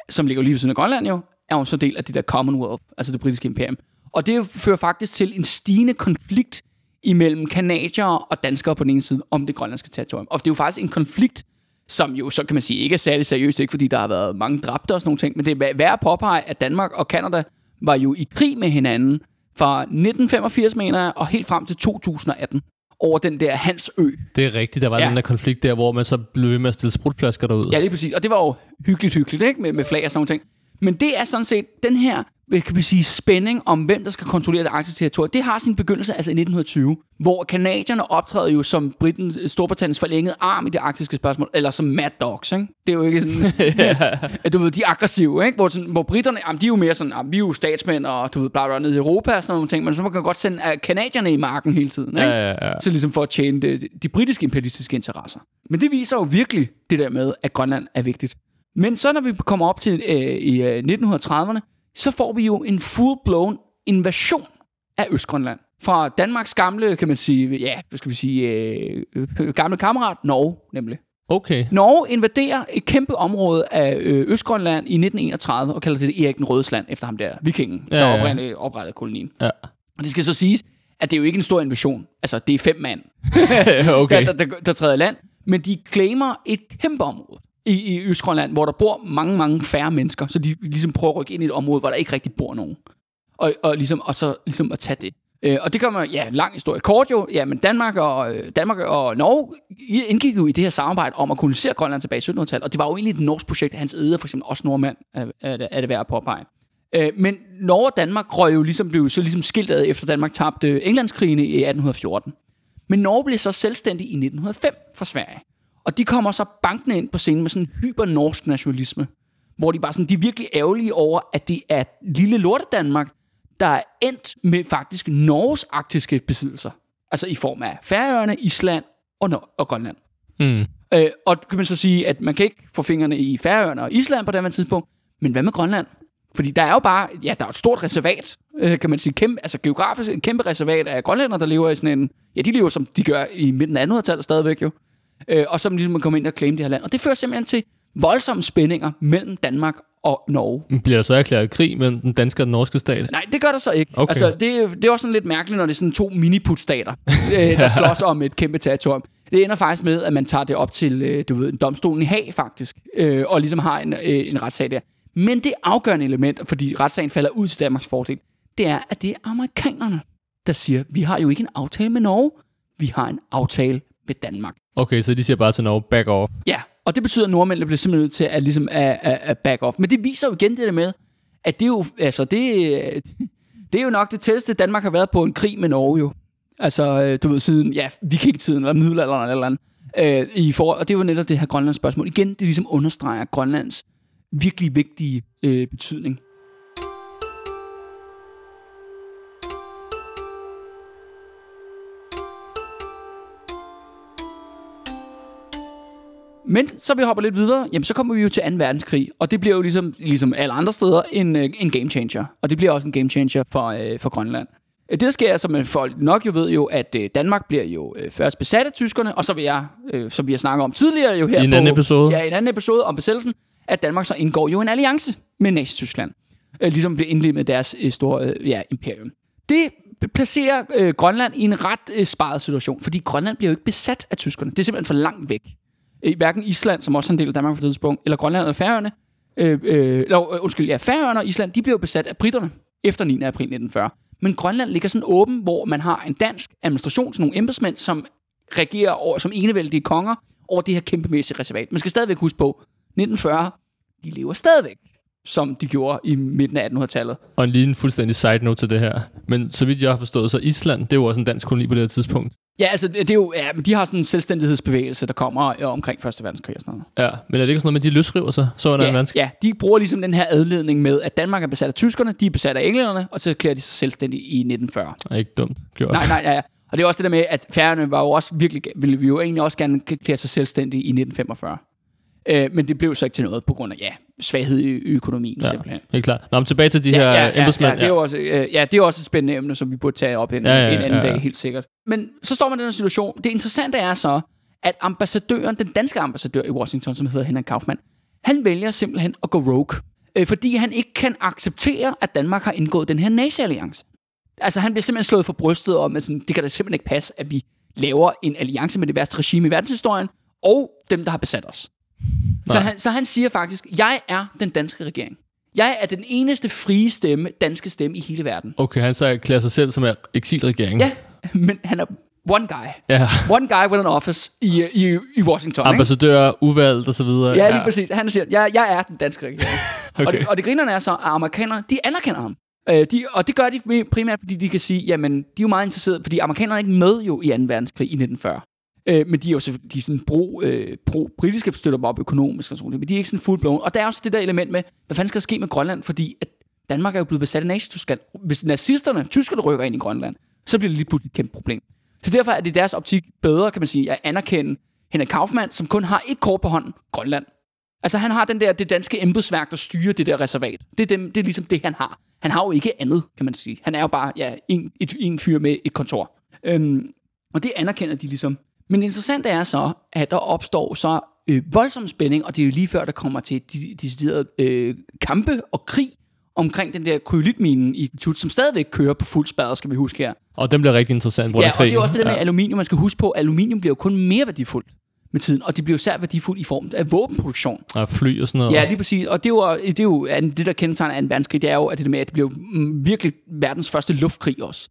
som ligger lige ved siden af Grønland jo, er jo så del af det der Commonwealth, altså det britiske imperium. Og det fører faktisk til en stigende konflikt imellem kanadiere og danskere på den ene side om det grønlandske territorium. Og det er jo faktisk en konflikt, som jo så kan man sige ikke er særlig seriøst, ikke fordi der har været mange dræbte og sådan nogle ting, men det er værd at påpege, at Danmark og Kanada var jo i krig med hinanden fra 1985, mener jeg, og helt frem til 2018 over den der Hans Ø. Det er rigtigt, der var Ja. den der konflikt der, hvor man så blev ved med at stille sprutflasker derud. Ja, lige præcis. Og det var jo hyggeligt, hyggeligt, ikke? Med, med flag og sådan nogle ting. Men det er sådan set den her kan vi sige, spænding om, hvem der skal kontrollere det arktiske territorium, det har sin begyndelse altså i 1920, hvor kanadierne optræder jo som Britens, Storbritanniens forlængede arm i det arktiske spørgsmål, eller som mad dogs, ikke? Det er jo ikke sådan, [LAUGHS] at du ved, de er aggressive, ikke? Hvor, sådan, hvor britterne, jamen, de er jo mere sådan, jamen, vi er jo statsmænd, og du ved, bla bla, nede i Europa og sådan nogle ting, men så man kan godt sende uh, kanadierne i marken hele tiden, ikke? Ja, ja, ja. Så ligesom for at tjene de, de britiske imperialistiske interesser. Men det viser jo virkelig det der med, at Grønland er vigtigt. Men så når vi kommer op til øh, i øh, 1930'erne, så får vi jo en full-blown invasion af Østgrønland. Fra Danmarks gamle, kan man sige, ja, hvad skal vi sige, øh, gamle kammerat, Norge nemlig. Okay. Norge invaderer et kæmpe område af øh, Østgrønland i 1931 og kalder det Erik den Rødes land, efter ham der, vikingen, der Ja, ja. oprindeligt oprettede kolonien. Ja. Og det skal så siges, at det er jo ikke en stor invasion. Altså, det er fem mand, [LAUGHS] okay. der, der, der, der træder land. Men de claimer et kæmpe område i, i Østgrønland, hvor der bor mange, mange færre mennesker. Så de ligesom prøver at rykke ind i et område, hvor der ikke rigtig bor nogen. Og, og, ligesom, og så ligesom at tage det. Øh, og det kommer, ja, lang historie kort jo. Ja, men Danmark og, øh, Danmark og Norge indgik jo i det her samarbejde om at kolonisere Grønland tilbage i 1700-tallet. Og det var jo egentlig et norsk projekt. Hans æder for eksempel også nordmand, er, er, det- er det værd at påpege. Øh, men Norge og Danmark røg jo ligesom, blev så ligesom skilt ad, efter Danmark tabte Englandskrigene i 1814. Men Norge blev så selvstændig i 1905 fra Sverige. Og de kommer så bankende ind på scenen med sådan en hyper-norsk nationalisme. Hvor de bare sådan, de er virkelig ærgerlige over, at det er lille lorte Danmark, der er endt med faktisk Norges arktiske besiddelser. Altså i form af Færøerne, Island og, Nor- og Grønland. Mm. Øh, og kan man så sige, at man kan ikke få fingrene i Færøerne og Island på det her tidspunkt, men hvad med Grønland? Fordi der er jo bare, ja, der er et stort reservat, øh, kan man sige, kæmpe, altså geografisk et kæmpe reservat af grønlænder, der lever i sådan en, ja, de lever som de gør i midten af 1800-tallet stadigvæk jo, øh, og som ligesom man kommer ind og claim det her land. Og det fører simpelthen til voldsomme spændinger mellem Danmark og Norge. Bliver der så erklæret krig mellem den danske og den norske stat? Nej, det gør der så ikke. Okay. Altså, det, det er også sådan lidt mærkeligt, når det er sådan to miniputstater, [LAUGHS] øh, der slås om et kæmpe territorium. Det ender faktisk med, at man tager det op til, øh, du ved, domstolen i Haag faktisk, øh, og ligesom har en, øh, en retssag der. Men det afgørende element, fordi retssagen falder ud til Danmarks fordel, det er, at det er amerikanerne, der siger, vi har jo ikke en aftale med Norge, vi har en aftale med Danmark. Okay, så de siger bare til Norge, back off. Ja, og det betyder, at nordmændene bliver simpelthen nødt til at, ligesom, at, at, at back off. Men det viser jo igen det der med, at det er jo, altså det, [LAUGHS] det er jo nok det tætteste, Danmark har været på en krig med Norge jo. Altså, øh, du ved, siden, ja, vikingetiden eller middelalderen eller andet. Øh, i for, og det var netop det her Grønlands spørgsmål. Igen, det ligesom understreger Grønlands virkelig vigtige øh, betydning. Men så vi hopper lidt videre, jamen så kommer vi jo til 2. verdenskrig, og det bliver jo ligesom, ligesom alle andre steder en, øh, en game changer. Og det bliver også en game changer for, øh, for Grønland. Øh, Det der sker, som øh, folk nok jo ved jo, at øh, Danmark bliver jo øh, først besat af tyskerne, og så vil jeg, øh, som vi har snakket om tidligere jo her I en på, anden episode. Ja, i en anden episode om besættelsen, at Danmark så indgår jo en alliance med Nazi-Tyskland. Øh, ligesom bliver indledt med deres øh, store øh, ja, imperium. Det placerer øh, Grønland i en ret øh, sparet situation, fordi Grønland bliver jo ikke besat af tyskerne. Det er simpelthen for langt væk i hverken Island, som også er en del af Danmark på det tidspunkt, eller Grønland eller Færøerne, øh, øh, eller, øh, undskyld, ja, Færøerne og Island, de blev besat af britterne efter 9. april 1940. Men Grønland ligger sådan åben, hvor man har en dansk administration, sådan nogle embedsmænd, som regerer over, som enevældige konger over det her kæmpemæssige reservat. Man skal stadigvæk huske på, 1940, de lever stadigvæk, som de gjorde i midten af 1800-tallet. Og en lige en fuldstændig side note til det her. Men så vidt jeg har forstået, så Island, det er jo også en dansk koloni på det her tidspunkt. Ja, altså, det er jo, ja, men de har sådan en selvstændighedsbevægelse, der kommer øh, omkring 1. verdenskrig og sådan noget. Ja, men er det ikke sådan noget med, at de løsriver sig så under en Ja, verdenskrig? ja, de bruger ligesom den her adledning med, at Danmark er besat af tyskerne, de er besat af englænderne, og så klæder de sig selvstændige i 1940. Er ikke dumt gjort. Nej, nej, nej. Og det er også det der med, at færgerne var jo også virkelig, ville vi jo egentlig også gerne klæde sig selvstændige i 1945. Øh, men det blev så ikke til noget på grund af, ja, svaghed i økonomien ja. simpelthen. Helt klart. Nå, men tilbage til de her ja, ja, embedsmænd. Ja, det er jo også, øh, ja, det er også et spændende emne, som vi burde tage op en, Ja, ja, en anden ja, ja. dag, helt sikkert. Men så står man i den her situation. Det interessante er så, at ambassadøren, den danske ambassadør i Washington, som hedder Henrik Kaufmann, han vælger simpelthen at gå rogue. Øh, fordi han ikke kan acceptere, at Danmark har indgået den her nazi-alliance. Altså han bliver simpelthen slået for brystet om, at sådan, det kan da simpelthen ikke passe, at vi laver en alliance med det værste regime i verdenshistorien, og dem, der har besat os. Så han, så han siger faktisk, jeg er den danske regering. Jeg er den eneste frie stemme, danske stemme i hele verden. Okay, han så erklærer sig selv som er eksilregering. Ja, men han er one guy. ja. One guy with an office i, i, i Washington. Ikke? Ambassadør, uvalgt og så videre. Ja, lige præcis. Han siger, jeg, jeg er den danske regering. Okay. [LAUGHS] Og, det, og det grinerne er så, at amerikanerne, de anerkender ham. Øh, de, og det gør de primært, fordi de kan sige, jamen, de er jo meget interesserede, fordi amerikanerne er ikke med jo i 2. verdenskrig i 1940. Øh, men de er jo de er sådan bro, øh, pro-britiske støtter dem op økonomisk og sådan noget, men de er ikke sådan full blown. Og der er også det der element med, hvad fanden skal der ske med Grønland, fordi at Danmark er jo blevet besat af Nazi-Tyskland. Hvis nazisterne, tyskerne rykker ind i Grønland, så bliver det lige pludselig et kæmpe problem. Så derfor er det i deres optik bedre, kan man sige, at anerkende Henrik Kaufmann, som kun har et kort på hånden, Grønland. Altså han har den der, det danske embedsværk, der styrer det der reservat. Det er, dem, det er ligesom det, han har. Han har jo ikke andet, kan man sige. Han er jo bare ja, en, et, en fyr med et kontor. Øhm, og det anerkender de ligesom. Men det interessante er så, at der opstår så øh, voldsom spænding, og det er jo lige før, der kommer til de deciderede øh, kampe og krig omkring den der kryolitminen i Tut, som stadigvæk kører på fuld spad, skal vi huske her. Og den bliver rigtig interessant på Ja, og det er også det der med ja. aluminium. Man skal huske på, at aluminium bliver jo kun mere værdifuldt med tiden, og det bliver jo særligt værdifuldt i form af våbenproduktion. Og fly og sådan noget. Ja, lige præcis. Og det er jo, det, er jo det der kendetegner en verdenskrig, det er jo, at det der med, at det bliver mm, virkelig verdens første luftkrig også.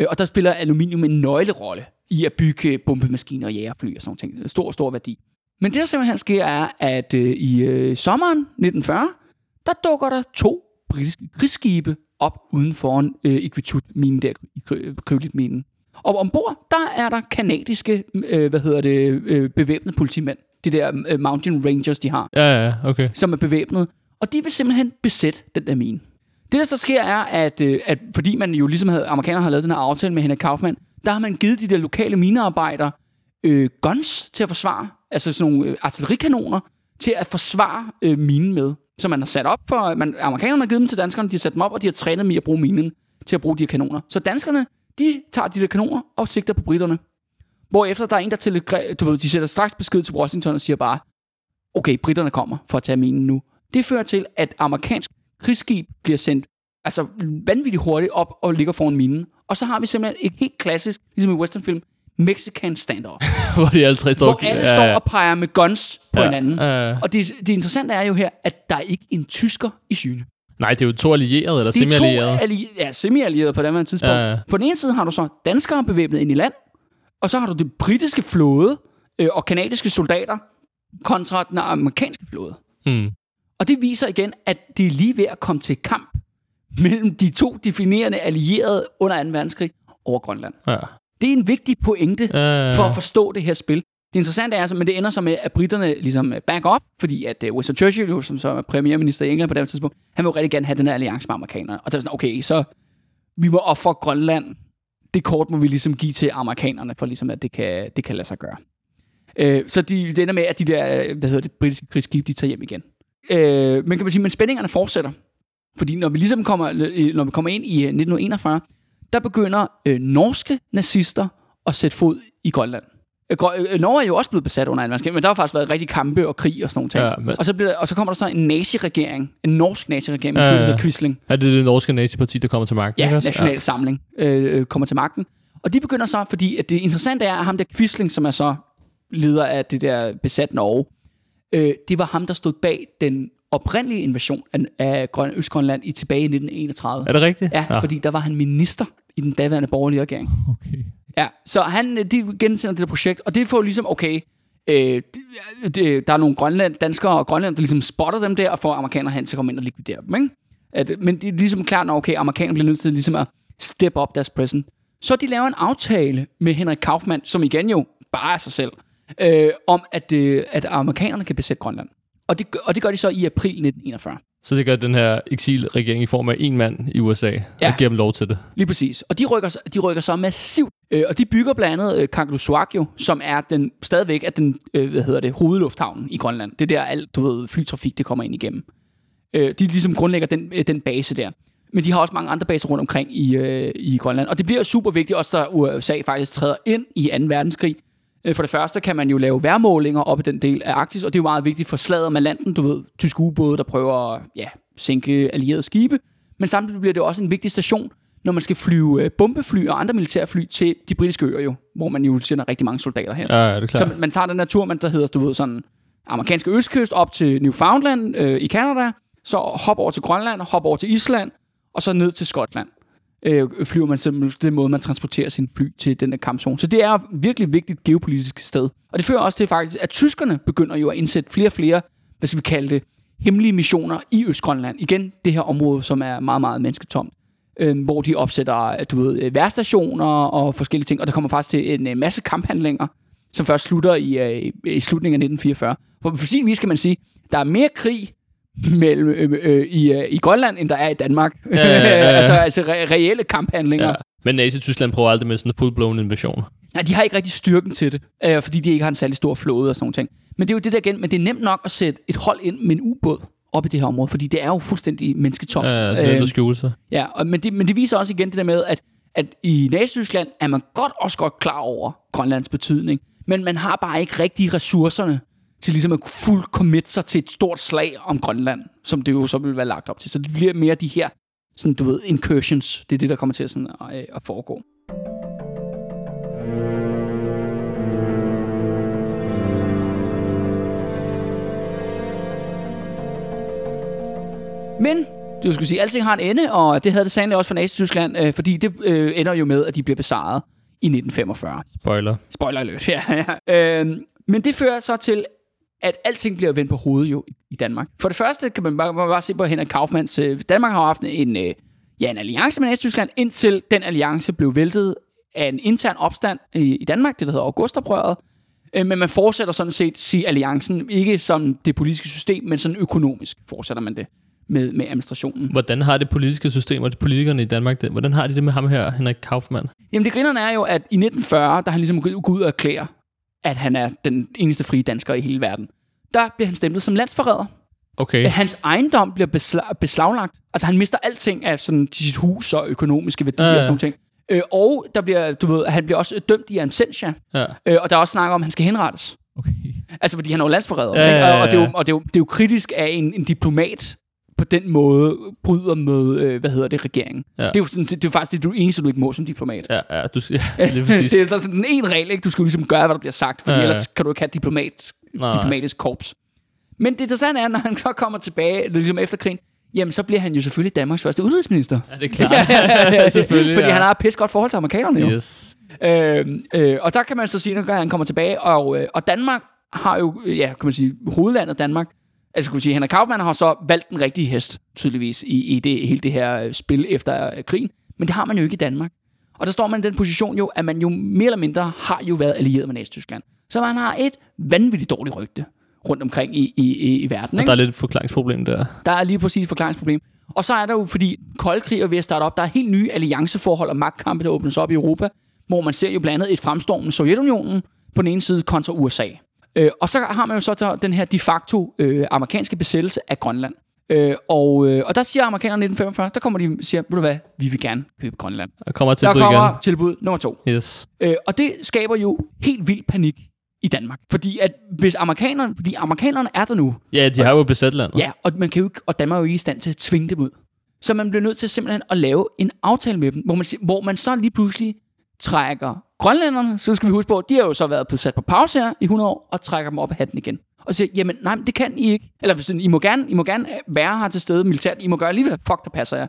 Øh, Og der spiller aluminium en nøglerolle i at bygge bombemaskiner og jægerfly og sådan noget. Stor, stor værdi. Men det, der simpelthen sker, er, at øh, i øh, sommeren 1940, der dukker der to britiske krigsskibe op uden for øh, Iqaluit-minen der, Kryolitminen. Og ombord, der er der kanadiske, øh, hvad hedder det, øh, bevæbnede politimænd. De der øh, Mountain Rangers, de har Ja, ja, okay. som er bevæbnet, og de vil simpelthen besætte den der mine. Det, der så sker, er, at, øh, at fordi man jo ligesom havde, amerikanerne har lavet den her aftale med Henrik Kaufmann, der har man givet de der lokale minearbejdere øh, guns til at forsvare, altså sådan nogle øh, artillerikanoner, til at forsvare øh, minen med. Så man har sat op for, man, amerikanerne har givet dem til danskerne, de har sat dem op, og de har trænet dem i at bruge minen til at bruge de her kanoner. Så danskerne, de tager de der kanoner og sigter på britterne. Hvorefter der er en, der til, du ved, de sætter straks besked til Washington og siger bare, okay, britterne kommer for at tage minen nu. Det fører til, at amerikansk krigsskib bliver sendt altså vanvittigt hurtigt op og ligger foran minen. Og så har vi simpelthen et helt klassisk, ligesom i westernfilm, Mexican standoff. [LAUGHS] Hvor de alle tre står hvor alle ja, står ja. og peger med guns på Ja, hinanden. ja. Og det, det interessante er jo her, at der er ikke en tysker i syne. Nej, det er jo to allierede, eller De er semi-allierede. alli- ja, semi-allierede på det her tidspunkt. Ja, ja. På den ene side har du så danskere bevæbnet ind i land, og så har du det britiske flåde øh, og kanadiske soldater kontra den amerikanske flåde. Mm. Og det viser igen, at det er lige ved at komme til kamp mellem de to definerende allierede under 2. verdenskrig over Grønland. Ja. Det er en vigtig pointe Ja, for at forstå det her spil. Det interessante er, altså, men det ender så med, at britterne ligesom øh, back up, fordi at uh, Winston Churchill, jo, som så er premierminister i England på det tidspunkt, han vil jo rigtig gerne have den her alliance med amerikanerne. Og så er sådan, okay, så vi må ofre Grønland. Det kort må vi ligesom give til amerikanerne, for ligesom at det kan, det kan lade sig gøre. Øh, så de, det ender med, at de der, øh, hvad hedder det, britiske krigsskib, de tager hjem igen. Øh, men kan man sige, men spændingerne fortsætter. Fordi når vi ligesom kommer, øh, når vi kommer ind i øh, 1941, der begynder øh, norske nazister at sætte fod i Grønland. Øh, øh, Norge er jo også blevet besat under 2. verdenskrig, men der har faktisk været rigtig kampe og krig og sådan nogle ting. Ja, men- og, så bliver der, og så kommer der så en nazi-regering, en norsk nazi-regering, med Ja, ja, ja, ja. ja. Quisling. Er det det norske naziparti, der kommer til magten? Ja? National Samling øh, kommer til magten. Og de begynder så, fordi at det interessante er, at ham der Quisling, som er så leder af det der besat Norge, øh, det var ham, der stod bag den oprindelige invasion af, af Grøn, Østgrønland i tilbage i 1931. Er det rigtigt? Ja, fordi der var han minister i den daværende borgerlige regering. Okay. Ja, så han, de gensender det der projekt, og det får ligesom, okay, øh, det, det, der er nogle grønland, danskere og grønland, der ligesom spotter dem der, og får amerikanere hen til at komme ind og likvidere dem, ikke? At, men det er ligesom klart, når okay, amerikanerne bliver nødt til ligesom at step up deres present. Så de laver en aftale med Henrik Kaufmann, som igen jo bare er sig selv, øh, om at, øh, at amerikanerne kan besætte Grønland. Og det, gør- og det gør de så i april 1941. Så det gør den her eksilregering i form af en mand i USA, ja. Og giver dem lov til det. Lige præcis. Og de rykker, så- de rykker så massivt. Øh, og de bygger blandt andet øh, Kangerlussuaq som er den, stadigvæk er den, øh, hvad hedder det, hovedlufthavnen i Grønland. Det er der alt, du ved, flytrafik, det kommer ind igennem. Øh, de ligesom grundlægger den, øh, den base der. Men de har også mange andre baser rundt omkring i, øh, i Grønland. Og det bliver super vigtigt, også da USA faktisk træder ind i 2. verdenskrig. Øh, For det første kan man jo lave værmålinger op i den del af Arktis, og det er jo meget vigtigt for slaget med landen, du ved, tyske ubåde, der prøver at ja, sænke allierede skibe. Men samtidig bliver det også en vigtig station, når man skal flyve øh, bombefly og andre militærfly til de britiske øer jo, hvor man jo sender rigtig mange soldater hen. Ja, det er Så klart. man, man tager den her tur, man, der hedder, du ved, sådan amerikanske østkyst op til Newfoundland øh, i Canada, så hop over til Grønland, hop over til Island, og så ned til Skotland. Øh, flyver man simpelthen den måde, man transporterer sin fly til den her kampzone. Så det er virkelig vigtigt geopolitisk sted. Og det fører også til faktisk, at tyskerne begynder jo at indsætte flere og flere, hvad skal vi kalde det, hemmelige missioner i Østgrønland. Igen, det her område, som er meget, meget mennesketomt. Øh, hvor de opsætter, du ved, øh, værstationer og forskellige ting. Og der kommer faktisk til en, øh, masse kamphandlinger, som først slutter i, øh, i slutningen af 1944. For, for sin vis kan man sige, der er mere krig mellem, øh, øh, i, øh, i Grønland, end der er i Danmark. Ja, ja, [LAUGHS] ja, ja. altså altså re- reelle kamphandlinger. Ja. Men Nazi-Tyskland prøver aldrig med sådan en full-blown invasion. Nej, de har ikke rigtig styrken til det, øh, fordi de ikke har en særlig stor flåde og sådan nogle ting. Men det er jo det der igen, men det er nemt nok at sætte et hold ind med en ubåd op i det her område, fordi det er jo fuldstændig mennesketomt. Ja, det er Øh, øh, skjule sig. Ja, og, men, det, men det viser også igen det der med, at, at i Nazi-Tyskland er man godt også godt klar over Grønlands betydning, men man har bare ikke rigtig ressourcerne til ligesom at fuld commit sig til et stort slag om Grønland, som det jo så vil være lagt op til. Så det bliver mere de her, sådan, du ved, incursions. Det er det, der kommer til at, sådan, at, øh, at foregå. Men du skulle sige, at alting har en ende, og det havde det sandelig også for Nazi-Tyskland, øh, fordi det øh, ender jo med, at de bliver besejret i 1945. Spoiler. Spoiler alert, ja. ja. [LAUGHS] Øhm, men det fører så til, at alting bliver vendt på hovedet jo i Danmark. For det første kan man bare, man bare se på Henrik Kaufmanns... Øh, Danmark har haft en, øh, ja, en alliance med Nazi-Tyskland, indtil den alliance blev væltet af en intern opstand i, i Danmark, det der hedder Augustoprøret. Øh, men man fortsætter sådan set sige alliancen, ikke som det politiske system, men sådan økonomisk fortsætter man det med, med administrationen. Hvordan har det politiske system og de politikerne i Danmark det? Hvordan har de det med ham her, Henrik Kaufmann? Jamen det grinerne er jo, at i 1940, der han ligesom går ud og erklærer, at han er den eneste frie dansker i hele verden, der bliver han stemplet som landsforræder. Okay. Hans ejendom bliver besla- beslaglagt. Altså han mister alting af sådan, sit hus og økonomiske værdier Ja, ja. og sådan ting. Øh, og der bliver, du ved, han bliver også dømt i absentia. Ja. Øh, og der er også snak om, at han skal henrettes. Okay. Altså fordi han er jo landsforræder. Ja, ikke? ja, ja, Og, det er jo, ja. og det, er jo, det er jo kritisk, at en, en diplomat på den måde bryder med, øh, hvad hedder det, regeringen. Ja. Det, er jo sådan, det, det er jo faktisk det du eneste, du ikke må som diplomat. Ja, ja, du, ja [LAUGHS] lige præcis. det er der- den ene regel, ikke? Du skal ligesom gøre, hvad der bliver sagt, fordi Ja, ja, ellers kan du ikke have diplomat, Nej. diplomatisk korps. Men det interessante er, når han så kommer tilbage, ligesom efter krigen, jamen så bliver han jo selvfølgelig Danmarks første udenrigsminister. Ja, det er klart. [LAUGHS] ja, selvfølgelig. Fordi ja. han har et pis godt forhold til amerikanerne jo. Yes. Øh, øh, og der kan man så sige, når han kommer tilbage, og, øh, og Danmark har jo, øh, ja, kan man sige, hovedlandet Danmark, altså man sige, Henrik Kaufmann har så valgt den rigtige hest, tydeligvis, i, i det, hele det her øh, spil efter øh, krigen, men det har man jo ikke i Danmark. Og der står man i den position jo, at man jo mere eller mindre har jo været allieret med Nazi-Tyskland. Så man har et vanvittigt dårligt rygte rundt omkring i, i, i, i verden. Og Ikke? der er lidt et forklaringsproblem der. Der er lige præcis et forklaringsproblem. Og så er der jo, fordi kold krig er ved at starte op, der er helt nye allianceforhold og magtkampe, der åbnes op i Europa, hvor man ser jo blandt andet et fremstormende Sovjetunionen på den ene side kontra USA. Øh, og så har man jo så den her de facto øh, amerikanske besættelse af Grønland. Øh, og, øh, og der siger amerikanerne i 1945, der kommer de og siger, ved du hvad, vi vil gerne købe Grønland. Der kommer til Der tilbud kommer igen. tilbud nummer to. Yes. Øh, og det skaber jo helt vild panik i Danmark. Fordi at hvis amerikanerne, fordi amerikanerne er der nu, Ja, de har jo besat landet. Ja, og, man kan jo ikke, og Danmark er jo ikke i stand til at tvinge dem ud. Så man bliver nødt til simpelthen at lave en aftale med dem, hvor man, hvor man så lige pludselig trækker grønlænderne, så skal vi huske på, at de har jo så været på- sat på pause her i 100 år, og trækker dem op af hatten igen. Og siger, jamen nej, men det kan I ikke. Eller hvis I må gerne, I må gerne være her til stede militært, I må gøre lige hvad fuck der passer jer.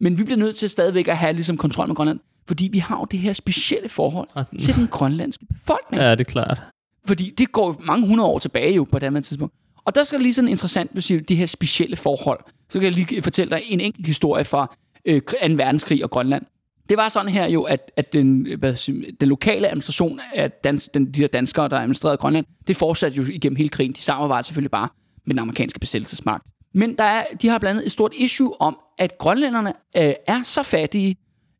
Men vi bliver nødt til stadigvæk at have ligesom kontrol med Grønland, fordi vi har jo det her specielle forhold til den grønlandske befolkning. Ja, det er klart. Fordi det går jo mange hundrede år tilbage jo på det andet tidspunkt. Og der skal lige sådan interessant, hvis siger, de her specielle forhold. Så kan jeg lige fortælle dig en enkelt historie fra øh, 2. verdenskrig og Grønland. Det var sådan her jo, at, at den, hvad, den lokale administration af dans, den, de der danskere, der administrerede Grønland, det fortsatte jo igennem hele krigen. De samarbejdede selvfølgelig bare med den amerikanske besættelsesmagt. Men der er, de har blandt andet et stort issue om, at grønlænderne øh, er så fattige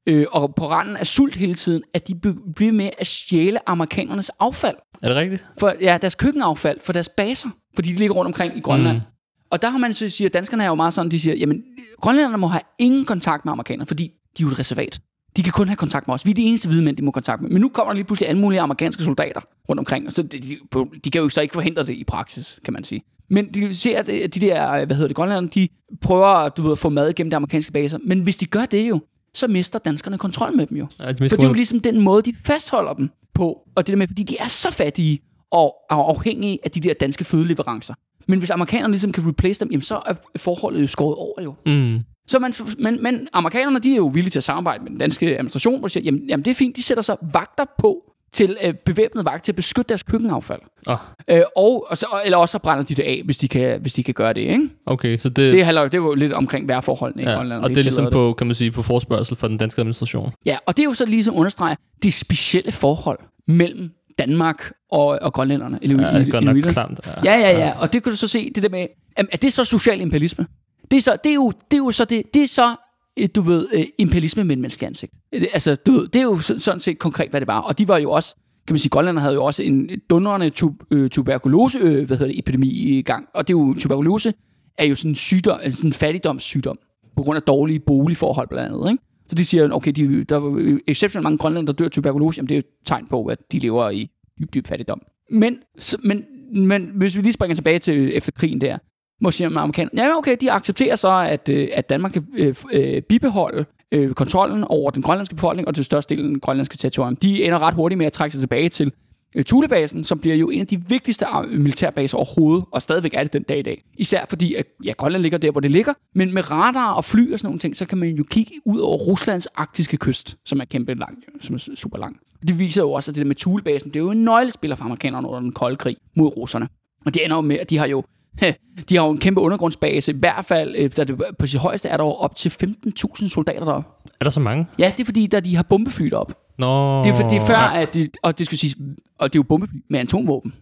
øh, og på randen af sult hele tiden, at de bliver med at stjæle amerikanernes affald Er det rigtigt? for ja, deres køkkenaffald for deres baser, fordi de ligger rundt omkring i Grønland. Mm. Og der har man så siger, danskerne er jo meget sådan, de siger, jamen, grønlænderne må have ingen kontakt med amerikanerne, fordi de er jo et reservat. De kan kun have kontakt med os. Vi er de eneste hvide mænd, de må kontakt med. Men nu kommer der lige pludselig alle mulige amerikanske soldater rundt omkring, og så de, de, de kan jo så ikke forhindre det i praksis, kan man sige. Men de ser, at de der, hvad hedder det, grønlænderne, de prøver du ved, at få mad gennem de amerikanske baser. Men hvis de gør det jo, så mister danskerne kontrol med dem jo. Ja, de For det er jo ligesom den måde, de fastholder dem på. Og det der med, fordi de er så fattige og er afhængige af de der danske fødeleverancer. Men hvis amerikanerne ligesom kan replace dem, jamen så er forholdet jo skåret over jo. Mm. Så man, men, men amerikanerne, de er jo villige til at samarbejde med den danske administration, hvor de siger, jamen, jamen det er fint, de sætter så vagter på til øh, bevæbnet vagt til at beskytte deres køkkenaffald. Oh, Øh, og, og så, eller også så brænder de det af, hvis de kan, hvis de kan gøre det. Ikke? okay, så det, Det, handler, det er jo lidt omkring vejrforholdene i ja, Grønland. og det er ligesom på, kan man sige, på forspørgsel fra den danske administration. Ja, og det er jo så ligesom understreger de specielle forhold mellem Danmark og, og grønlænderne. Eller Ja, det er godt nok klamt. Ja, ja, ja. Og det kan du så se, det der med, er det så social imperialisme? Det er, så, det er, jo, det er jo så det, det er så, øh, du ved, øh, imperialisme med en menneskelig ansigt. Øh, altså, du ved, det er jo sådan set konkret, hvad det var. Og de var jo også, kan man sige, Grønland havde jo også en dundrende tu, øh, tuberkulose, øh, hvad hedder det, epidemi i gang. Og det er jo, tuberkulose er jo sådan en sygdom, altså sådan en fattigdomssygdom, på grund af dårlige boligforhold blandt andet, ikke? Så de siger, okay, de, der er exceptionelt mange grønlænder, der dør af tuberkulose, jamen det er jo et tegn på, at de lever i dyb, dyb fattigdom. Men, så, men, men hvis vi lige springer tilbage til efter krigen der, må sige om amerikanerne, ja okay, de accepterer så, at, øh, at Danmark kan øh, øh, bibeholde øh, kontrollen over den grønlandske befolkning og til største del den grønlandske territorium. De ender ret hurtigt med at trække sig tilbage til øh, Thulebasen, som bliver jo en af de vigtigste ah, militærbaser overhovedet, og stadigvæk er det den dag i dag. Især fordi, at ja, Grønland ligger der, hvor det ligger, men med radar og fly og sådan nogle ting, så kan man jo kigge ud over Ruslands arktiske kyst, som er kæmpe lang, som er super lang. Det viser jo også, at det der med Thulebasen, det er jo en nøglespiller for amerikanerne under den kolde krig mod russerne. Og det ender jo med, at de har jo [LAUGHS] de har jo en kæmpe undergrundsbase. I hvert fald, øh, da det, på sit højeste er der jo op til 15.000 soldater deroppe. Er der så mange? Ja, det er fordi, der de har bombefly deroppe. Nå, Det er, for, det er før, at de, og det skal siges, og det er jo bombefly med atomvåben.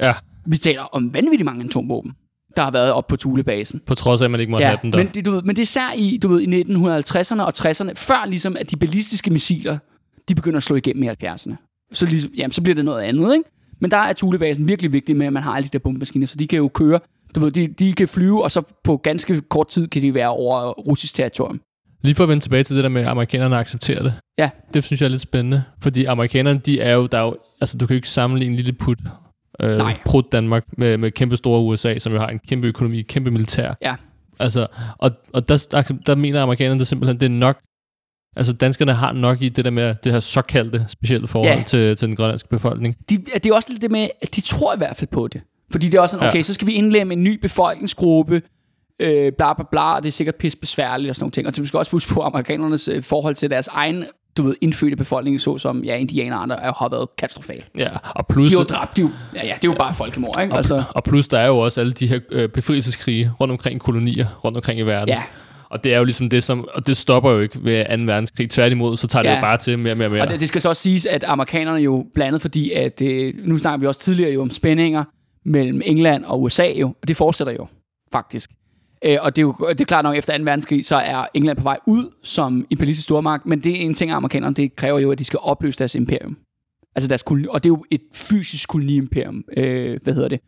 Ja, Vi taler om vanvittigt mange atomvåben, der har været op på Thulebasen. på trods af, at man ikke måtte Ja, have dem der. men det, du ved, men det er især i, du ved, i 1950'erne og 60'erne, før ligesom, at de ballistiske missiler, de begynder at slå igennem i 70'erne. Så, ligesom, jamen, så bliver det noget andet, ikke? Men der er Thulebasen virkelig vigtig med, at man har alle de der bombemaskiner, så de kan jo køre, du ved, de, de kan flyve, og så på ganske kort tid kan de være over russisk territorium. Lige for at vende tilbage til det der med, at amerikanerne accepterer det. Ja. Det synes jeg er lidt spændende. Fordi amerikanerne, de er jo, der er jo, altså du kan jo ikke sammenligne en lille put, øh, Nej. prut Danmark med, med kæmpe store USA, som jo har en kæmpe økonomi, kæmpe militær. Ja. Altså, og, og der, der, der mener amerikanerne det simpelthen, det er nok, altså danskerne har nok i det der med det her såkaldte specielle forhold Ja. til, til den grønlandske befolkning. De, det er også lidt det med, at de tror i hvert fald på det. Fordi det er også sådan, Ja. okay, så skal vi indlemme en ny befolkningsgruppe, øh, bla bla bla, og det er sikkert pisse besværligt og sådan nogle ting. Og så skal også huske på amerikanernes øh, forhold til deres egen, du ved, indfødte befolkning, såsom ja, indianer og andre, er, har været katastrofal. Ja, og plus, De er jo dræbt, de jo, ja, ja, det er jo bare folkemord, ikke? og, Altså, og plus der er jo også alle de her øh, befrielseskrige rundt omkring kolonier, rundt omkring i verden. ja, Og det er jo ligesom det, som, og det stopper jo ikke ved 2. verdenskrig. Tværtimod, så tager det Ja. jo bare til mere og mere og mere. og det, det skal så også siges, at amerikanerne jo blandet, fordi at, øh, nu snakker vi også tidligere jo om spændinger mellem England og USA jo, og det fortsætter jo, faktisk. Øh, og det er jo det er klart nok, efter 2. verdenskrig, så er England på vej ud som imperialistisk stormagt, men det er en ting amerikanerne, det kræver jo, at de skal opløse deres imperium. Altså deres koloni, og det er jo et fysisk koloniimperium, øh, hvad hedder det.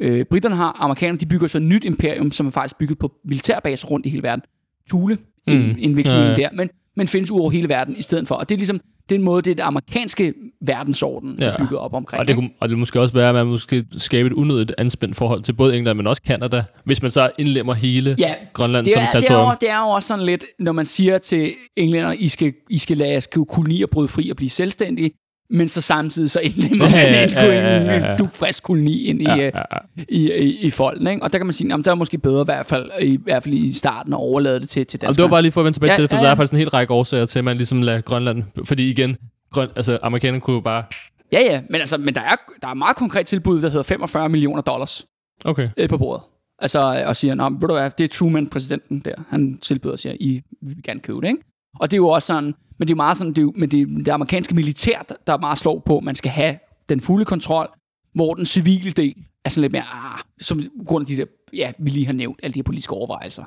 Øh, britterne har, amerikanerne, de bygger så et nyt imperium, som er faktisk bygget på militærbaser rundt i hele verden. Thule, mm. en, en vigtig ja. ja. der, men, men findes ud over hele verden i stedet for. Og det er ligesom den måde, det er det amerikanske verdensorden, ja. Er bygget op omkring. Og det, kunne, og det måske også være, at man måske skabe et unødigt anspændt forhold til både England, men også Kanada, hvis man så indlemmer hele Ja, Grønland det som er, det, er territorium. jo, det er jo også sådan lidt, når man siger til englænder, I skal, I skal lade jeres kolonier bryde fri og blive selvstændige, men så samtidig så indlemmer Ja, man ja, ja, ja, ja, ja. en dugfrisk koloni ind i, Ja, ja, ja, ja. i, i, i folden. Ikke? Og der kan man sige, at der er måske bedre i hvert fald i, hvert fald i starten at overlade det til, til Og danskerne. det var bare lige for at vende tilbage Ja, til det, for ja, der ja. er faktisk en hel række årsager til, at man ligesom lader Grønland... Fordi igen, grøn, altså amerikanerne kunne jo bare... Ja, ja, men, altså, men der, er, der er meget konkret tilbud, der hedder 45 millioner dollars Okay. øh, på bordet. Altså, og siger, Nå, ved du hvad, det er Truman, præsidenten der. Han tilbyder siger, I vi vil gerne købe det, ikke? Og det er jo også sådan, men det er jo meget sådan, det er jo, men det, er det amerikanske militær, der- er meget slår på, at man skal have den fulde kontrol, hvor den civile del er sådan lidt mere, ah, som grund af de der, ja, vi lige har nævnt, alle de her politiske overvejelser.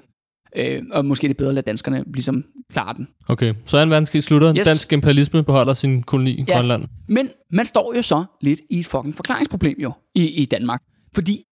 Øh, og måske er det bedre at lade danskerne ligesom klare den. Okay, så 2. verdenskrig slutter. Yes. Dansk imperialisme beholder sin koloni i Ja. Grønland. Men man står jo så lidt i et fucking forklaringsproblem jo i, i Danmark. Fordi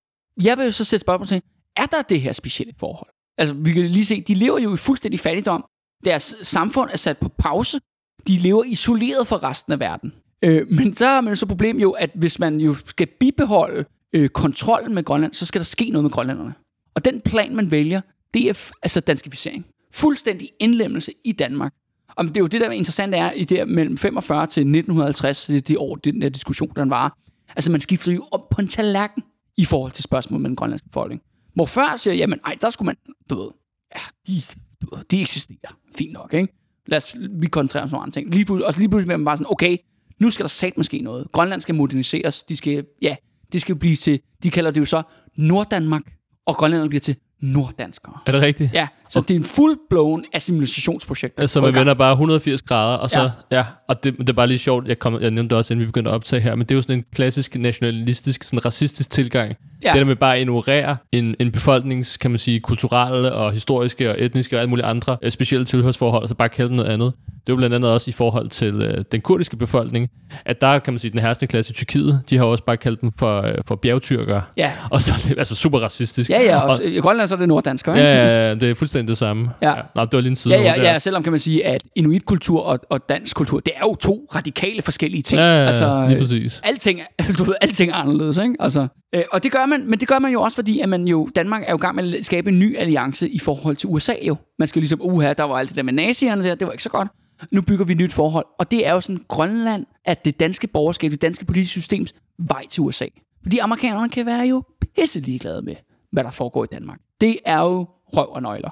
jeg vil jo så sætte spørgsmål til, er der det her specielle forhold? Altså, vi kan lige se, de lever jo i fuldstændig fattigdom. Deres samfund er sat på pause. De lever isoleret fra resten af verden. Øh, men så har man jo så problem jo, at hvis man jo skal bibeholde øh, kontrollen med Grønland, så skal der ske noget med grønlænderne. Og den plan, man vælger, det er altså danskificering. Fuldstændig indlemmelse i Danmark. Og det er jo det, der er interessant er, i det mellem 45 til 1950, det det år, den der diskussion, den var. Altså, man skiftede jo op på en tallerken i forhold til spørgsmålet med den grønlandske befolkning. Hvor før siger, jamen, ej, der skulle man, du ved, ja, de, du ved, de eksisterer. Fint nok, ikke? Lad os, vi koncentrerer os om nogle andre ting. Lige pludselig, og så lige pludselig bliver man bare sådan, okay, nu skal der sat måske noget. Grønland skal moderniseres. De skal, ja, det skal blive til, de kalder det jo så Norddanmark, og Grønland bliver til norddanskere. Er det rigtigt? Ja, så det er en full-blown assimilationsprojekt. der Altså, man vender bare 180 grader, og så, Ja. ja, ja og det, det er bare lige sjovt, jeg, kom, jeg nævnte det også, inden vi begyndte at optage her, men det er jo sådan en klassisk nationalistisk, sådan racistisk tilgang. Ja. Ja. Det der med bare at ignorere en, en befolknings, kan man sige, kulturelle og historiske og etniske og alle mulige andre øh, specielle tilhørsforhold, og så bare kalde dem noget andet. Det er jo blandt andet også i forhold til øh, den kurdiske befolkning, at der kan man sige, den herskende klasse i Tyrkiet, de har også bare kaldt dem for, øh, for bjergtyrkere. Ja, Og så altså super racistisk. ja, ja og, og, i Grønland så er det norddanskere, ikke? ja, ja, ja, det er fuldstændig det samme. Ja. Nå, det var lige en side Ja, ja, ja, selvom kan man sige, at inuitkultur og, og dansk kultur, det er jo to radikale forskellige ting. Ja, ja, ja, altså, lige præcis. alting, [LAUGHS] du ved, alting er anderledes, ikke? Altså, øh, og det gør man, men det gør man jo også, fordi at man jo, Danmark er jo i gang med at skabe en ny alliance i forhold til USA jo. Man skal jo ligesom, uha, der var alt det der med nazierne der, det var ikke så godt. Nu bygger vi et nyt forhold. Og det er jo sådan Grønland, at det danske borgerskab, det danske politiske systems vej til USA. Fordi amerikanerne kan være jo pisse ligeglade med, hvad der foregår i Danmark. Det er jo røv og nøgler.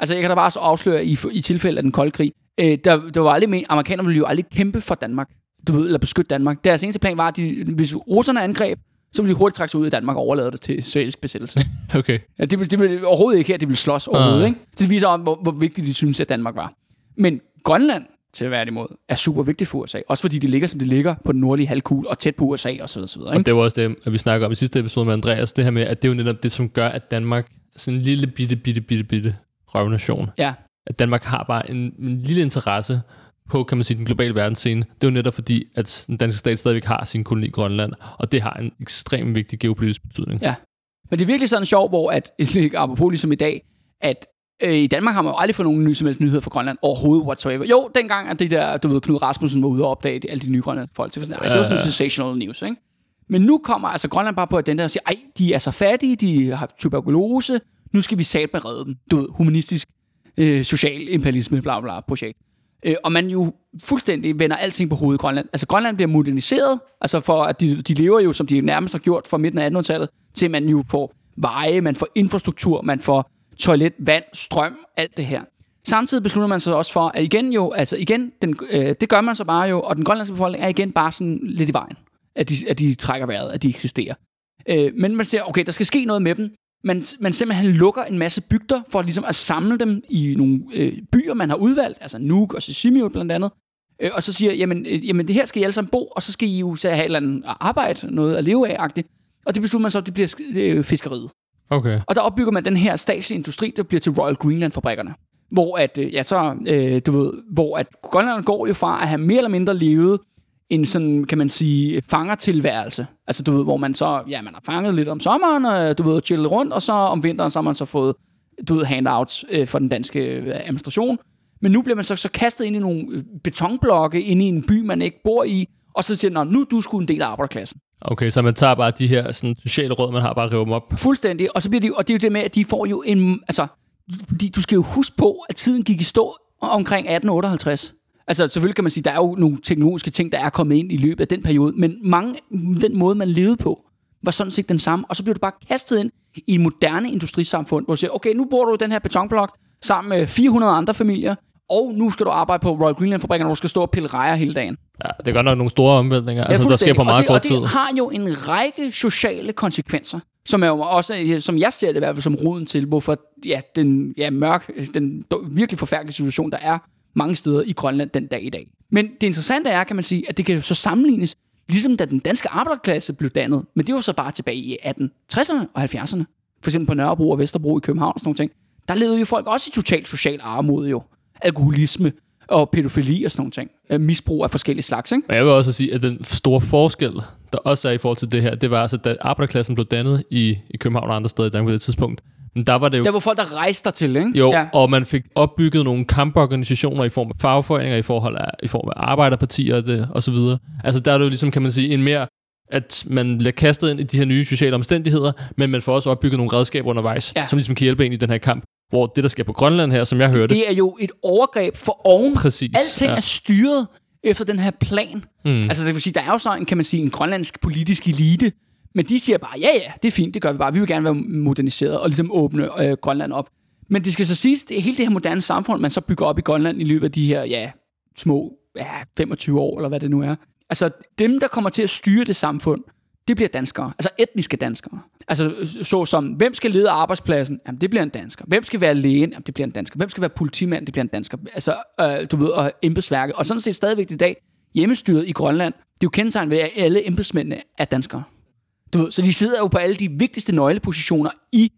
Altså, jeg kan da bare så afsløre i, i tilfælde af den kolde krig, øh, der, der var aldrig med, amerikanerne ville jo aldrig kæmpe for Danmark, du ved, eller beskytte Danmark. Deres eneste plan var, at de, hvis russerne angreb, så ville de hurtigt trække sig ud af Danmark og overlade det til sovjetisk besættelse. [LAUGHS] Okay. Ja, det, vil, det vil overhovedet ikke her, de vil slås overhovedet. Nej. Ikke? Det viser om, hvor, hvor vigtigt de synes, at Danmark var. Men Grønland, til at imod, er super vigtigt for USA. Også fordi det ligger, som det ligger på den nordlige halvkugle og tæt på USA og så videre. Videre Og ikke? det var også det, at vi snakker om i sidste episode med Andreas, det her med, at det er jo netop det, som gør, at Danmark sådan en lille bitte, bitte, bitte, bitte røvnation. Ja, At Danmark har bare en, en lille interesse på, kan man sige, den globale verdensscene. Det er jo netop fordi, at den danske stat stadigvæk har sin koloni i Grønland, og det har en ekstremt vigtig geopolitisk betydning. Ja. Men det er virkelig sådan sjovt, hvor at, [LAUGHS] apropos ligesom i dag, at øh, i Danmark har man jo aldrig fået nogen ny, som helst nyheder fra Grønland overhovedet whatsoever. Jo, dengang, at det der, du ved, Knud Rasmussen var ude og opdage alle de nye grønlandske folk. Så var sådan, ej, det var sådan sensational news, ikke? Men nu kommer altså Grønland bare på at den der og siger, ej, de er så fattige, de har tuberkulose, nu skal vi satme redde dem. Du ved, humanistisk, øh, social imperialisme, bla bla, projekt. Øh, og man jo fuldstændig vender alting på hovedet Grønland. Altså Grønland bliver moderniseret, altså for at de, de lever jo, som de nærmest har gjort fra midten af 1800-tallet, til man jo får veje, man får infrastruktur, man får toilet, vand, strøm, alt det her. Samtidig beslutter man sig også for, at igen jo, altså igen, den, øh, det gør man så bare jo, og den grønlandske befolkning er igen bare sådan lidt i vejen, at de, at de trækker vejret, at de eksisterer. Øh, men man ser, okay, der skal ske noget med dem. Man, man simpelthen lukker en masse bygder for ligesom at samle dem i nogle øh, byer, man har udvalgt, altså Nuuk og Sisimiut blandt andet. Øh, og så siger, jamen, øh, jamen det her skal I alle sammen bo, og så skal I jo have et eller andet arbejde, noget at leve af-agtigt. Og det beslutter man så, at det bliver øh, fiskeriet. Okay. Og der opbygger man den her statslige industri, der bliver til Royal Greenland-fabrikkerne. Hvor at, øh, ja, så, øh, du ved, hvor at Grønland går jo fra at have mere eller mindre levet en sådan, kan man sige, fangertilværelse. Altså, du ved, hvor man så, ja, man har fanget lidt om sommeren, og du ved, chillet rundt, og så om vinteren, så har man så fået, du ved, handouts øh, for den danske øh, administration. Men nu bliver man så, så kastet ind i nogle øh, betonblokke, ind i en by, man ikke bor i, og så siger man, "Nå, nu er du sgu en del af arbejderklassen. Okay, så man tager bare de her sådan, sociale råd, man har, bare river dem op. Fuldstændig. Og så bliver jo- og det er jo det med, at de får jo en... Altså, de, du skal jo huske på, at tiden gik i stå omkring 1858. Altså, selvfølgelig kan man sige, der er jo nogle teknologiske ting, der er kommet ind i løbet af den periode, men mange, den måde, man levede på, var sådan set den samme. Og så bliver du bare kastet ind i et moderne industrisamfund, hvor du siger, okay, nu bor du i den her betonblok sammen med 400 andre familier, og nu skal du arbejde på Royal Greenland-fabrikken, hvor du skal stå og pille rejer hele dagen. Ja, det er godt nok nogle store omvæltninger, altså, der sker på meget og kort og tid. det har jo en række sociale konsekvenser, som er jo også, som jeg ser det i hvert fald som roden til, hvorfor ja, den ja, mørk, den virkelig forfærdelige situation, der er mange steder i Grønland den dag i dag. Men det interessante er, kan man sige, at det kan jo så sammenlignes, ligesom da den danske arbejderklasse blev dannet, men det var så bare tilbage i 1860'erne og 70'erne. For eksempel på Nørrebro og Vesterbro i København og sådan nogle ting. Der levede jo folk også i total social armod jo. Alkoholisme og pædofili og sådan nogle ting. Øh, misbrug af forskellige slags, ikke? Og jeg vil også sige, at den store forskel, der også er i forhold til det her, det var altså, da arbejderklassen blev dannet i, i København og andre steder i Danmark på det tidspunkt, men der var det jo Der var folk, der rejste der til, ikke? Jo, Ja. og man fik opbygget nogle kamporganisationer i form af fagforeninger, i, forhold af, i form af arbejderpartier og, det, og så videre. Altså der er det jo ligesom, kan man sige, en mere, at man bliver kastet ind i de her nye sociale omstændigheder, men man får også opbygget nogle redskaber undervejs, Ja. som ligesom kan hjælpe en i den her kamp. Hvor det, der sker på Grønland her, som jeg hørte, Det er jo et overgreb for oven. præcis. Alting ja. er styret efter den her plan. Mm. Altså det vil sige, der er jo sådan, kan man sige, en grønlandsk politisk elite, men de siger bare, ja ja, det er fint, det gør vi bare. Vi vil gerne være moderniseret og ligesom åbne øh, Grønland op. Men det skal så siges, det hele det her moderne samfund, man så bygger op i Grønland i løbet af de her, ja, små ja, 25 år, eller hvad det nu er. Altså, dem, der kommer til at styre det samfund, det bliver danskere. Altså etniske danskere. Altså øh, så som, hvem skal lede arbejdspladsen? Jamen, det bliver en dansker. Hvem skal være lægen? Jamen, det bliver en dansker. Hvem skal være politimand? Det bliver en dansker. Altså, øh, du ved, og embedsværket. Og sådan set stadigvæk i dag, hjemmestyret i Grønland, det er jo kendetegn ved, at alle embedsmændene er danskere. Du ved, så de sidder jo på alle de vigtigste nøglepositioner i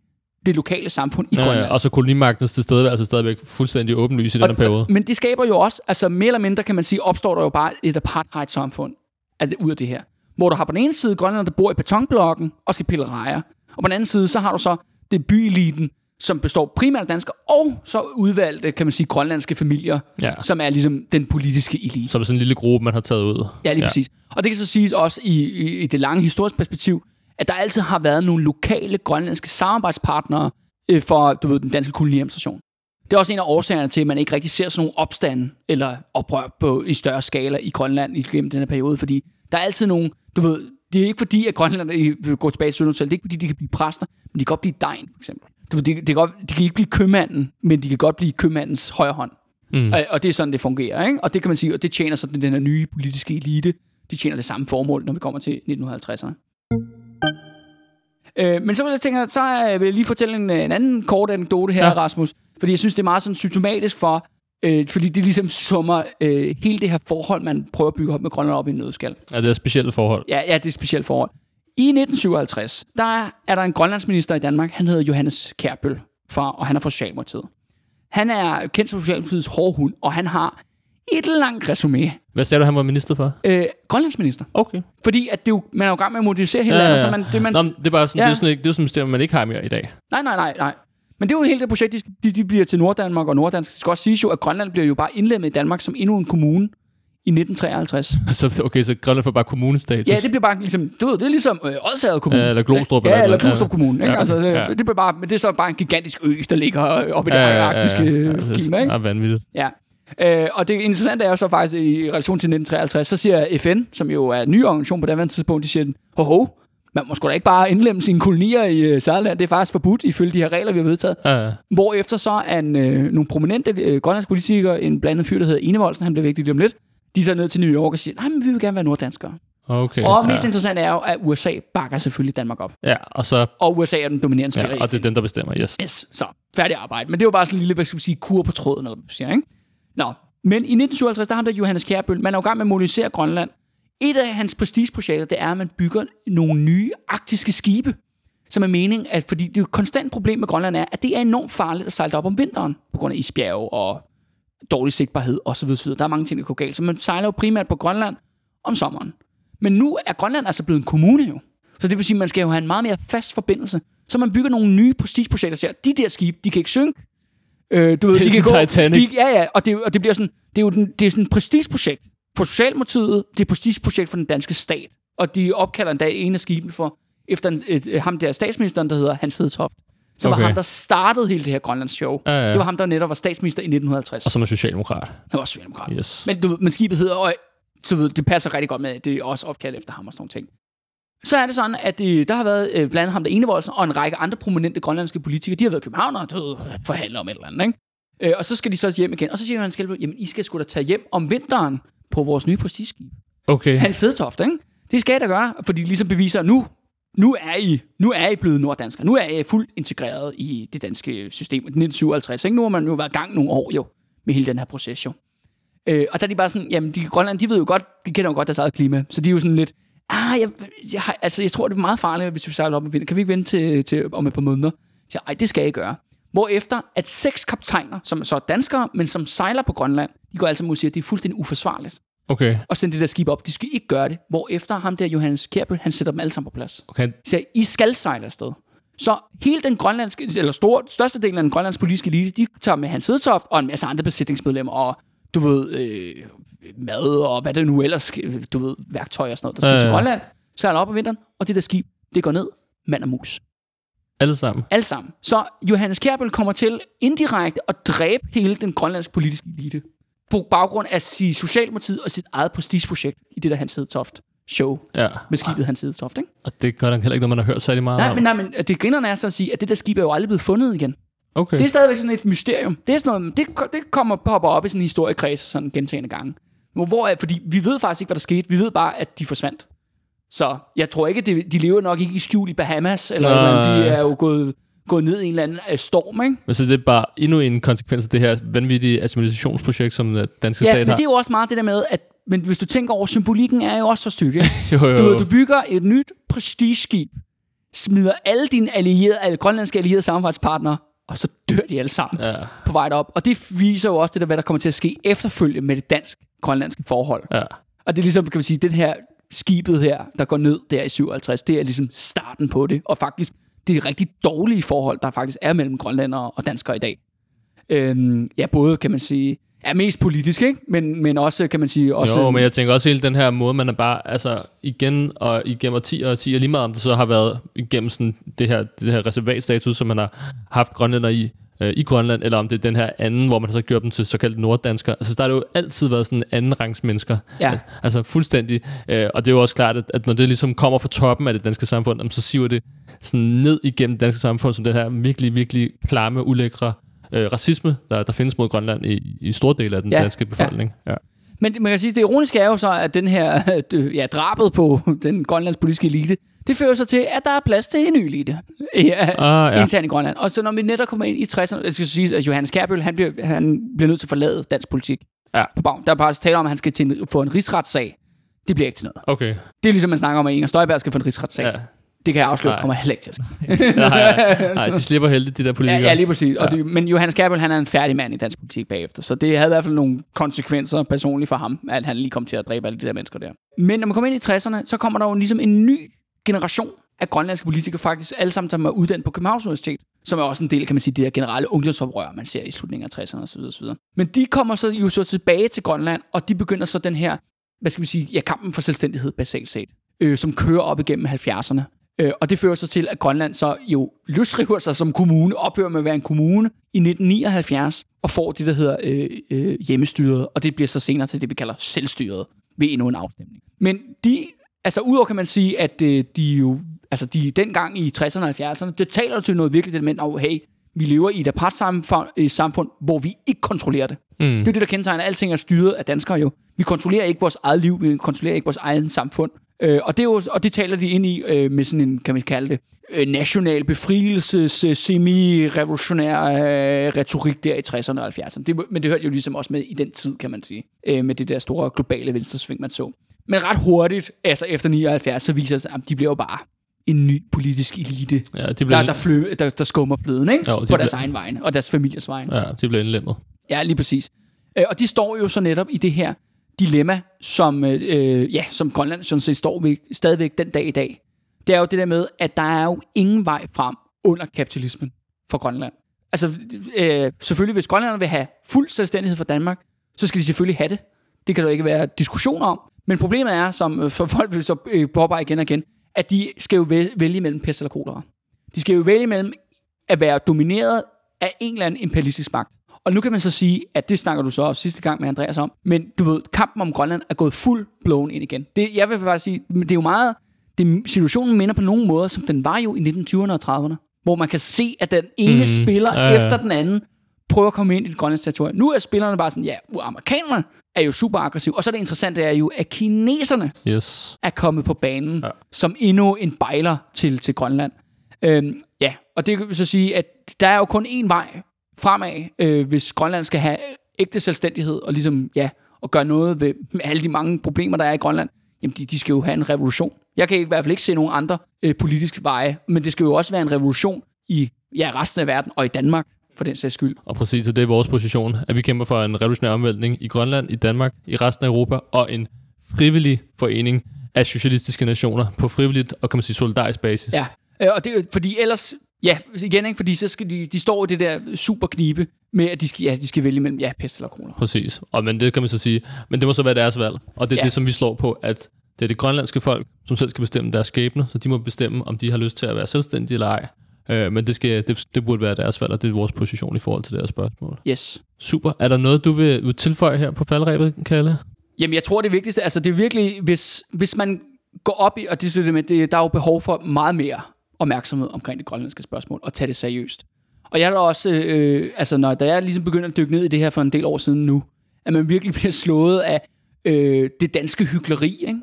det lokale samfund i Grønland. Ja, og så kolonimagtens tilstedeværelse stadigvæk fuldstændig åbenlys i den periode. Men det skaber jo også, altså mere eller mindre kan man sige, opstår der jo bare et apartheid-samfund det, ud af det her. Hvor du har på den ene side Grønland, der bor i betonblokken og skal pille rejer. Og på den anden side, så har du så det byeliten, som består primært af danskere, og så udvalgte, kan man sige, grønlandske familier, Ja. som er ligesom den politiske elite. Som sådan en lille gruppe, man har taget ud. Ja, lige ja. præcis. Og det kan så siges også i, i, i det lange historiske perspektiv, at der altid har været nogle lokale grønlandske samarbejdspartnere øh, for du ved, den danske koloniadministration. Det er også en af årsagerne til, at man ikke rigtig ser sådan nogle opstande eller oprør på, i større skala i Grønland igennem den her periode, fordi der er altid nogle, du ved, det er ikke fordi, at Grønland øh, går tilbage til 1700-tallet, det er ikke fordi, de kan blive præster, men de kan godt blive dejen, for eksempel. Du ved, de, de, kan godt, de kan ikke blive købmanden, men de kan godt blive købmandens højre hånd. Mm. Og, og det er sådan, det fungerer. Ikke? Og det kan man sige, og det tjener så den her nye politiske elite. De tjener det samme formål, når vi kommer til 1950'erne. Øh, men så vil jeg tænke, så øh, vil jeg lige fortælle en, en anden kort anekdote her, ja. Rasmus. Fordi jeg synes, det er meget sådan symptomatisk for, øh, fordi det ligesom summer øh, hele det her forhold, man prøver at bygge op med Grønland op i en nødskal. Ja, det er specielle forhold. Ja, ja, det er et specielt forhold. I 1957, der er, er der en grønlandsminister i Danmark, han hedder Johannes Kærbøl, fra, og han er fra Socialdemokratiet. Han er kendt som Socialdemokratiets hårdhund, og han har et langt resume. Hvad sagde du, han var minister for? Øh, grønlandsminister. Okay. Fordi at det er jo, man er jo i gang med at modernisere hele landet, så man, det, man, Nå, det er bare sådan, Ja. ja. det er sådan, ikke- det er sådan et system, man ikke har mere i dag. Nej, nej, nej, nej. Men det er jo hele det projekt, de, de bliver til Norddanmark og Norddansk. Det skal også siges jo, at Grønland bliver jo bare indlemmet i Danmark som endnu en kommune i 1953. [LAUGHS] Så, okay, så Grønland får bare kommunestatus. Ja, det bliver bare ligesom, du ved, det er ligesom øh, Odsherred Kommune. Ja, eller Glostrup, Ja, eller eller. Glostrup Kommune. Ikke? Ja. Altså, det, Ja. det bliver bare, men det er så bare en gigantisk ø, der ligger oppe i det ja, arktiske ja, ja, klima. Ikke? Ja, vanvittigt. Ja. Øh, og det interessante er jo så faktisk i relation til 1953, så siger FN, som jo er en ny organisation på det tidspunkt, de siger, ho ho, man må sgu da ikke bare indlemme sine kolonier i øh, Særland, det er faktisk forbudt ifølge de her regler, vi har vedtaget. Ja, ja. Hvorefter så er en, øh, nogle prominente øh, grønlandske politikere, en blandet fyr, der hedder Enevoldsen, han bliver vigtig lige om lidt, de så ned til New York og siger, nej, men vi vil gerne være norddanskere. Okay. Og ja. mest interessant er jo, at USA bakker selvfølgelig Danmark op. Ja, og så... Og USA er den dominerende Ja, spiller i og det er den, der bestemmer, yes. Yes, så færdig arbejde. Men det var bare sådan en lille, hvad skal vi sige, kur på tråden, eller hvad man siger, ikke? Nå, men i 1957, der har der Johannes Kjærbøl, man er jo i gang med at modernisere Grønland. Et af hans prestigeprojekter, det er, at man bygger nogle nye arktiske skibe, som er mening, at fordi det er jo et konstant problem med Grønland er, at det er enormt farligt at sejle op om vinteren, på grund af isbjerge og dårlig sigtbarhed osv. osv. Der er mange ting, der går galt. Så man sejler jo primært på Grønland om sommeren. Men nu er Grønland altså blevet en kommune jo. Så det vil sige, at man skal jo have en meget mere fast forbindelse. Så man bygger nogle nye prestigeprojekter, siger, de der skibe, de kan ikke synke. Øh, du ved, de kan gå, Titanic. De, ja, ja, og det, og det bliver sådan, det er jo den, det er sådan et prestigeprojekt for Socialdemokratiet, det er et prestigeprojekt for den danske stat. Og de opkalder endda en af skibene for, efter en, et, ham der statsministeren, der hedder Hans Hedtoft. Som okay. Var ham, der startede hele det her Grønlands show. Ja, ja. Det var ham, der netop var statsminister i 1950. Og som er socialdemokrat. Han var socialdemokrat. Yes. Men, du, men skibet hedder, og så ved, det passer rigtig godt med, at det er også opkaldt efter ham og sådan nogle ting. Så er det sådan, at øh, der har været øh, blandt andet ham der Enevoldsen og en række andre prominente grønlandske politikere. De har været i København og forhandler om et eller andet. Ikke? Øh, og så skal de så hjem igen. Og så siger Johannes Kjælberg, jamen I skal sgu da tage hjem om vinteren på vores nye prestigeskib. Okay. Hans Hedtoft, ikke? Det skal I da gøre, fordi de ligesom beviser, at nu, nu, er I, nu er I blevet norddanskere. Nu er I fuldt integreret i det danske system. 1957, ikke? Nu har man jo været i gang nogle år jo, med hele den her proces jo. Øh, og der er de bare sådan, jamen de Grønland, de ved jo godt, de kender jo godt deres eget klima, så de er jo sådan lidt, ah, jeg, jeg, har- altså, jeg tror, det er meget farligt, hvis vi sejler op med vind. Kan vi ikke vente til, til om et par måneder? Så ej, det skal I gøre. Hvorefter at seks kaptajner, som så er danskere, men som sejler på Grønland, de går altså mod og siger, at det er fuldstændig uforsvarligt Okay. og sende det der skib op. De skal ikke gøre det. Hvorefter ham der, Johannes Kjærbøl, han sætter dem alle sammen på plads. Okay. Så I skal sejle afsted. Så hele den grønlandske, eller store, største del af den grønlandske politiske elite, de tager med Hans Hedtoft og en masse andre besætningsmedlemmer, og du ved, øh, mad og hvad det nu ellers, du ved, værktøj og sådan noget, der skal ja, til. Grønland, sejler op om vinteren, og det der skib, det går ned, mand og mus. Alle sammen. Alle sammen. Så Johannes Kjærbøl kommer til indirekte at dræbe hele den grønlandske politiske elite på baggrund af sit Socialdemokratiet og sit eget prestigeprojekt i det der Hans Hedtoft show Ja. med skibet Hans Hedtoft, ikke? Og det godt nok heller ikke noget, man har hørt særlig meget Nej, om. men, nej, men det grinerne er så at sige, at det der skib er jo aldrig blevet fundet igen. Okay. Det er stadigvæk sådan et mysterium. Det, er sådan noget, det, det kommer popper op i sådan en historiekreds sådan gentagende gange. Hvor, fordi vi ved faktisk ikke, hvad der skete. Vi ved bare, at de forsvandt. Så jeg tror ikke, at de, de lever nok ikke i skjul i Bahamas, eller, eller andet. de er jo gået, gået ned i en eller anden øh, storm, ikke? Men så det er bare endnu en konsekvens af det her vanvittige assimilationsprojekt, som den danske Ja, stat men har. det er jo også meget det der med, at men hvis du tænker over, symbolikken er jo også så stykke. [LAUGHS] jo, jo, Du, du bygger et nyt prestigeskib, smider alle dine allierede, alle grønlandske allierede samarbejdspartnere, og så dør de alle sammen Ja, på vej op. Og det viser jo også det der, hvad der kommer til at ske efterfølgende med det dansk-grønlandske forhold. ja. Og det er ligesom, kan man sige, den her skibet her, der går ned der i 57, det er ligesom starten på det. Og faktisk, det er rigtig dårlige forhold, der faktisk er mellem grønlandere og danskere i dag. Øhm, ja, både kan man sige, er mest politisk, ikke? Men, men også, kan man sige, også... Jo, men jeg tænker også hele den her måde, man er bare, altså igen og igennem årtier og årtier, lige meget om det så har været igennem sådan det her, det her reservatstatus, som man har haft grønlænder i, øh, i Grønland, eller om det er den her anden, hvor man har så gjort dem til såkaldt norddanskere. Altså der har det jo altid været sådan anden rangs mennesker. Ja. Altså, altså fuldstændig. Øh, og det er jo også klart, at, at når det ligesom kommer fra toppen af det danske samfund, så siver det sådan ned igennem det danske samfund, som den her virkelig, virkelig klamme, ulækre øh, racisme, der, der findes mod Grønland i, i store dele af den Ja, danske befolkning. Ja. Men man kan sige, det ironiske er jo så, at den her, [LAUGHS] ja, drabet på [LAUGHS] den grønlandske politiske elite, det fører så til, at der er plads til en ny elite [LAUGHS] ja, Ah, ja. internt i Grønland. Og så når vi netop kommer ind i 60'erne, det skal sige, at Johannes Kærbøl, han bliver, han bliver nødt til at forlade dansk politik. Ja. På bag. Der er bare tale om, at han skal til en, få en rigsretssag. Det bliver ikke til noget. Okay. Det er ligesom, man snakker om, at Inger Støjberg skal få en rigsretssag. Ja. Ja. Det kan jeg afsløre, kommer heller ikke til at [LAUGHS] nej, nej, nej, de slipper heldigt, de der Ja, politikere. ja, lige præcis. Og Ja. det, men Johannes Kærbøl, han er en færdig mand i dansk politik bagefter. Så det havde i hvert fald nogle konsekvenser personligt for ham, at han lige kom til at dræbe alle de der mennesker der. Men når man kommer ind i 60'erne, så kommer der jo ligesom en ny generation af grønlandske politikere, faktisk alle sammen, som er uddannet på Københavns Universitet, som er også en del, kan man sige, det der generelle ungdomsoprør, man ser i slutningen af 60'erne osv. osv. Men de kommer så jo så tilbage til Grønland, og de begynder så den her, hvad skal vi sige, ja, kampen for selvstændighed basalt set, øh, som kører op igennem 70'erne. Øh, og det fører så til, at Grønland så jo løsriver sig som kommune, ophører med at være en kommune i 1979, og får det, der hedder øh, øh, hjemmestyret, og det bliver så senere til det, vi kalder selvstyret, ved endnu en afstemning. Men de, altså udover kan man sige, at øh, de jo, altså de dengang i 60'erne og 70'erne, det taler til noget virkelig, det med, at hey, vi lever i et apartsamfund, øh, samfund, hvor vi ikke kontrollerer det. Mm. Det er det, der kendetegner, at alting er styret af danskere jo. Vi kontrollerer ikke vores eget liv, vi kontrollerer ikke vores eget samfund. Øh, og, det er jo, og det taler de ind i øh, med sådan en, kan man kalde det, øh, national befrielses, øh, semi-revolutionær øh, retorik der i 60'erne og 70'erne. Det, men det hørte jo ligesom også med i den tid, kan man sige, øh, med det der store globale venstresving, man så. Men ret hurtigt, altså efter 79, så viser det sig, at de bliver jo bare en ny politisk elite, Ja, de blev, der, der, flø, der, der skummer fløden ikke? Jo, de på deres blev- egen vegne og deres familiers vegne. ja, de blev indlemmet. Ja, lige præcis. Øh, og de står jo så netop i det her dilemma, som, øh, øh, ja, som Grønland sådan set står ved stadigvæk den dag i dag. Det er jo det der med, at der er jo ingen vej frem under kapitalismen for Grønland. Altså, øh, selvfølgelig, hvis Grønland vil have fuld selvstændighed for Danmark, så skal de selvfølgelig have det. Det kan der jo ikke være diskussion om. Men problemet er, som øh, for folk vil så øh, påpege igen og igen, at de skal jo vælge mellem pest eller kolera. De skal jo vælge mellem at være domineret af en eller anden imperialistisk magt. Og nu kan man så sige, at det snakker du så også sidste gang med Andreas om, men du ved, kampen om Grønland er gået fuld blown ind igen. Det, jeg vil faktisk sige, det er jo meget, det, situationen minder på nogle måder, som den var jo i 1920'erne og 30'erne, hvor man kan se, at den ene Mm, spiller ja, ja. efter den anden prøver at komme ind i det grønlandske territorium. Nu er spillerne bare sådan, ja, uh, amerikanerne er jo super aggressive, og så er det interessante er jo, at kineserne Yes. er kommet på banen Ja. som endnu en bejler til, til Grønland. Øhm, ja, og det vil så sige, at der er jo kun én vej fremad, øh, hvis Grønland skal have ægte selvstændighed og ligesom, ja, og gøre noget ved med alle de mange problemer, der er i Grønland. Jamen, de, de skal jo have en revolution. Jeg kan i hvert fald ikke se nogen andre øh, politiske veje, men det skal jo også være en revolution i ja, resten af verden og i Danmark, for den sags skyld. Og præcis, det er vores position, at vi kæmper for en revolutionær omvæltning i Grønland, i Danmark, i resten af Europa, og en frivillig forening af socialistiske nationer på frivilligt og kan man sige solidarisk basis. Ja, øh, og det er fordi ellers, ja, igen ikke, fordi så skal de, de står i det der super knibe med, at de skal, ja, de skal vælge mellem, ja, pest eller kroner. Præcis. Og men det kan man så sige, men det må så være deres valg. Og det er ja. Det, som vi slår på, at det er det grønlandske folk, som selv skal bestemme deres skæbne, så de må bestemme, om de har lyst til at være selvstændige eller ej. Øh, men det, skal, det, det burde være deres valg, og det er vores position i forhold til det her spørgsmål. Yes. Super. Er der noget, du vil, vil tilføje her på faldrebet, Kalle? Jamen, jeg tror, det vigtigste, altså det er virkelig, hvis, hvis man går op i, og det, det, der er jo behov for meget mere opmærksomhed omkring det grønlandske spørgsmål, og tage det seriøst. Og jeg er da også, øh, altså når, da jeg ligesom begynder at dykke ned i det her for en del år siden nu, at man virkelig [LAUGHS] bliver slået af øh, det danske hyggeleri, ikke?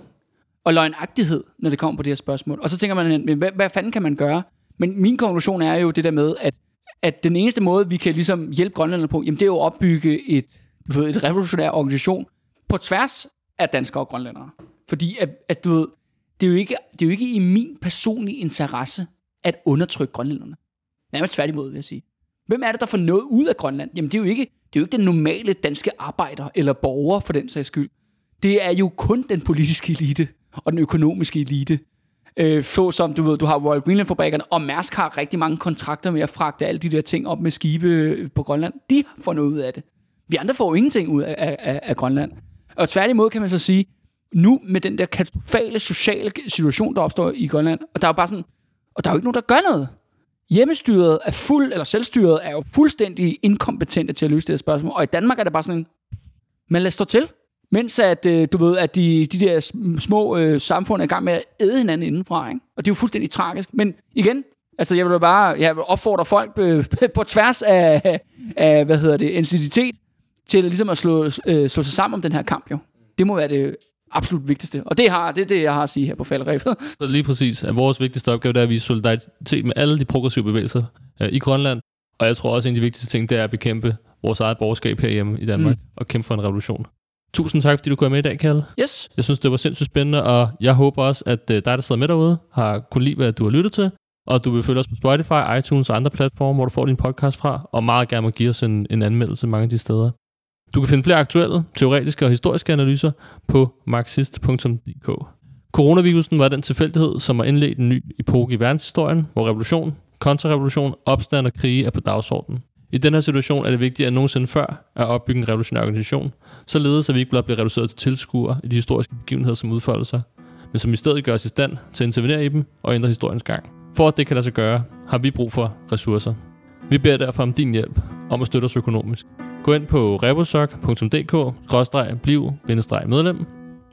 og løgnagtighed, når det kommer på det her spørgsmål. Og så tænker man, hvad, hvad fanden kan man gøre? Men min konklusion er jo det der med, at, at den eneste måde, vi kan ligesom hjælpe grønlænderne på, jamen det er jo at opbygge et, du ved, et revolutionær organisation på tværs af danskere og grønlændere. Fordi at, at du ved, det, er jo ikke, det er jo ikke i min personlige interesse at undertrykke grønlænderne. Nærmest tværtimod, vil jeg sige. Hvem er det, der får noget ud af Grønland? Jamen, det er jo ikke, det er jo ikke den normale danske arbejder eller borger, for den sags skyld. Det er jo kun den politiske elite og den økonomiske elite. Øh, få som du ved, du har Royal Greenland-fabrikkerne, og Mærsk har rigtig mange kontrakter med at fragte alle de der ting op med skibe øh, på Grønland. De får noget ud af det. Vi andre får jo ingenting ud af, af, af Grønland. Og tværtimod kan man så sige, nu med den der katastrofale sociale situation, der opstår i Grønland, og der er jo bare sådan, og der er jo ikke nogen, der gør noget. Hjemmestyret er fuld, eller selvstyret er jo fuldstændig inkompetente til at løse det her spørgsmål. Og i Danmark er det bare sådan, men lad os stå til. Mens at, øh, du ved, at de, de der små øh, samfund er i gang med at æde hinanden indenfra. Ikke? Og det er jo fuldstændig tragisk. Men igen, altså jeg vil jo bare jeg vil opfordre folk øh, [LAUGHS] på tværs af, af, hvad hedder det, intensitet, til ligesom at slå, øh, slå sig sammen om den her kamp jo. Det må være det absolut vigtigste. Og det, har, det er det, jeg har at sige her på faldrebet. [LAUGHS] Så lige præcis, at vores vigtigste opgave det er at vise solidaritet med alle de progressive bevægelser øh, i Grønland. Og jeg tror også, at en af de vigtigste ting, det er at bekæmpe vores eget borgerskab herhjemme i Danmark mm. og kæmpe for en revolution. Tusind tak, fordi du kom med i dag, Kalle. Yes. Jeg synes, det var sindssygt spændende, og jeg håber også, at øh, dig, der sidder med derude, har kunnet lide, hvad du har lyttet til. Og du vil følge os på Spotify, iTunes og andre platforme, hvor du får din podcast fra, og meget gerne må give os en, en anmeldelse mange af de steder. Du kan finde flere aktuelle, teoretiske og historiske analyser på marxist.dk. Coronavirusen var den tilfældighed, som har indledt en ny epoke i verdenshistorien, hvor revolution, kontrarevolution, opstand og krige er på dagsordenen. I den her situation er det vigtigt at nogensinde før at opbygge en revolutionær organisation, således at vi ikke blot bliver reduceret til tilskuere i de historiske begivenheder, som udfolder sig, men som i stedet gør os i stand til at intervenere i dem og ændre historiens gang. For at det kan lade sig gøre, har vi brug for ressourcer. Vi beder derfor om din hjælp, om at støtte os økonomisk. Gå ind på rebosok.dk-bliv-medlem.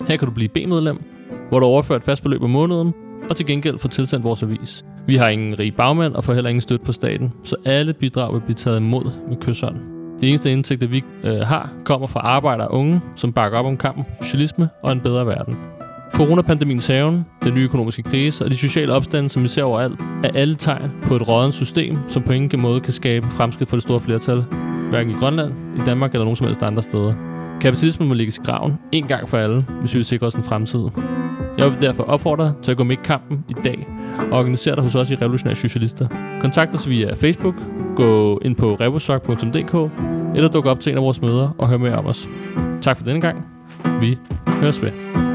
Her kan du blive B-medlem, hvor du overfører et fast beløb om måneden, og til gengæld får tilsendt vores avis. Vi har ingen rig bagmand og får heller ingen støtte på staten, så alle bidrag vil blive taget imod med kysshånd. De eneste indtægter, vi øh, har, kommer fra arbejdere og unge, som bakker op om kampen for socialisme og en bedre verden. Coronapandemiens haven, den nye økonomiske krise og de sociale opstande, som vi ser overalt, er alle tegn på et rådent system, som på ingen måde kan skabe fremskridt for det store flertal, hverken i Grønland, i Danmark eller nogen som helst andre steder. Kapitalismen må ligge i graven en gang for alle, hvis vi vil sikre os en fremtid. Jeg vil derfor opfordre dig til at gå med i kampen i dag og organisere dig hos os i Revolutionære Socialister. Kontakt os via Facebook, gå ind på revosok.dk eller duk op til en af vores møder og hør mere om os. Tak for denne gang. Vi høres ved.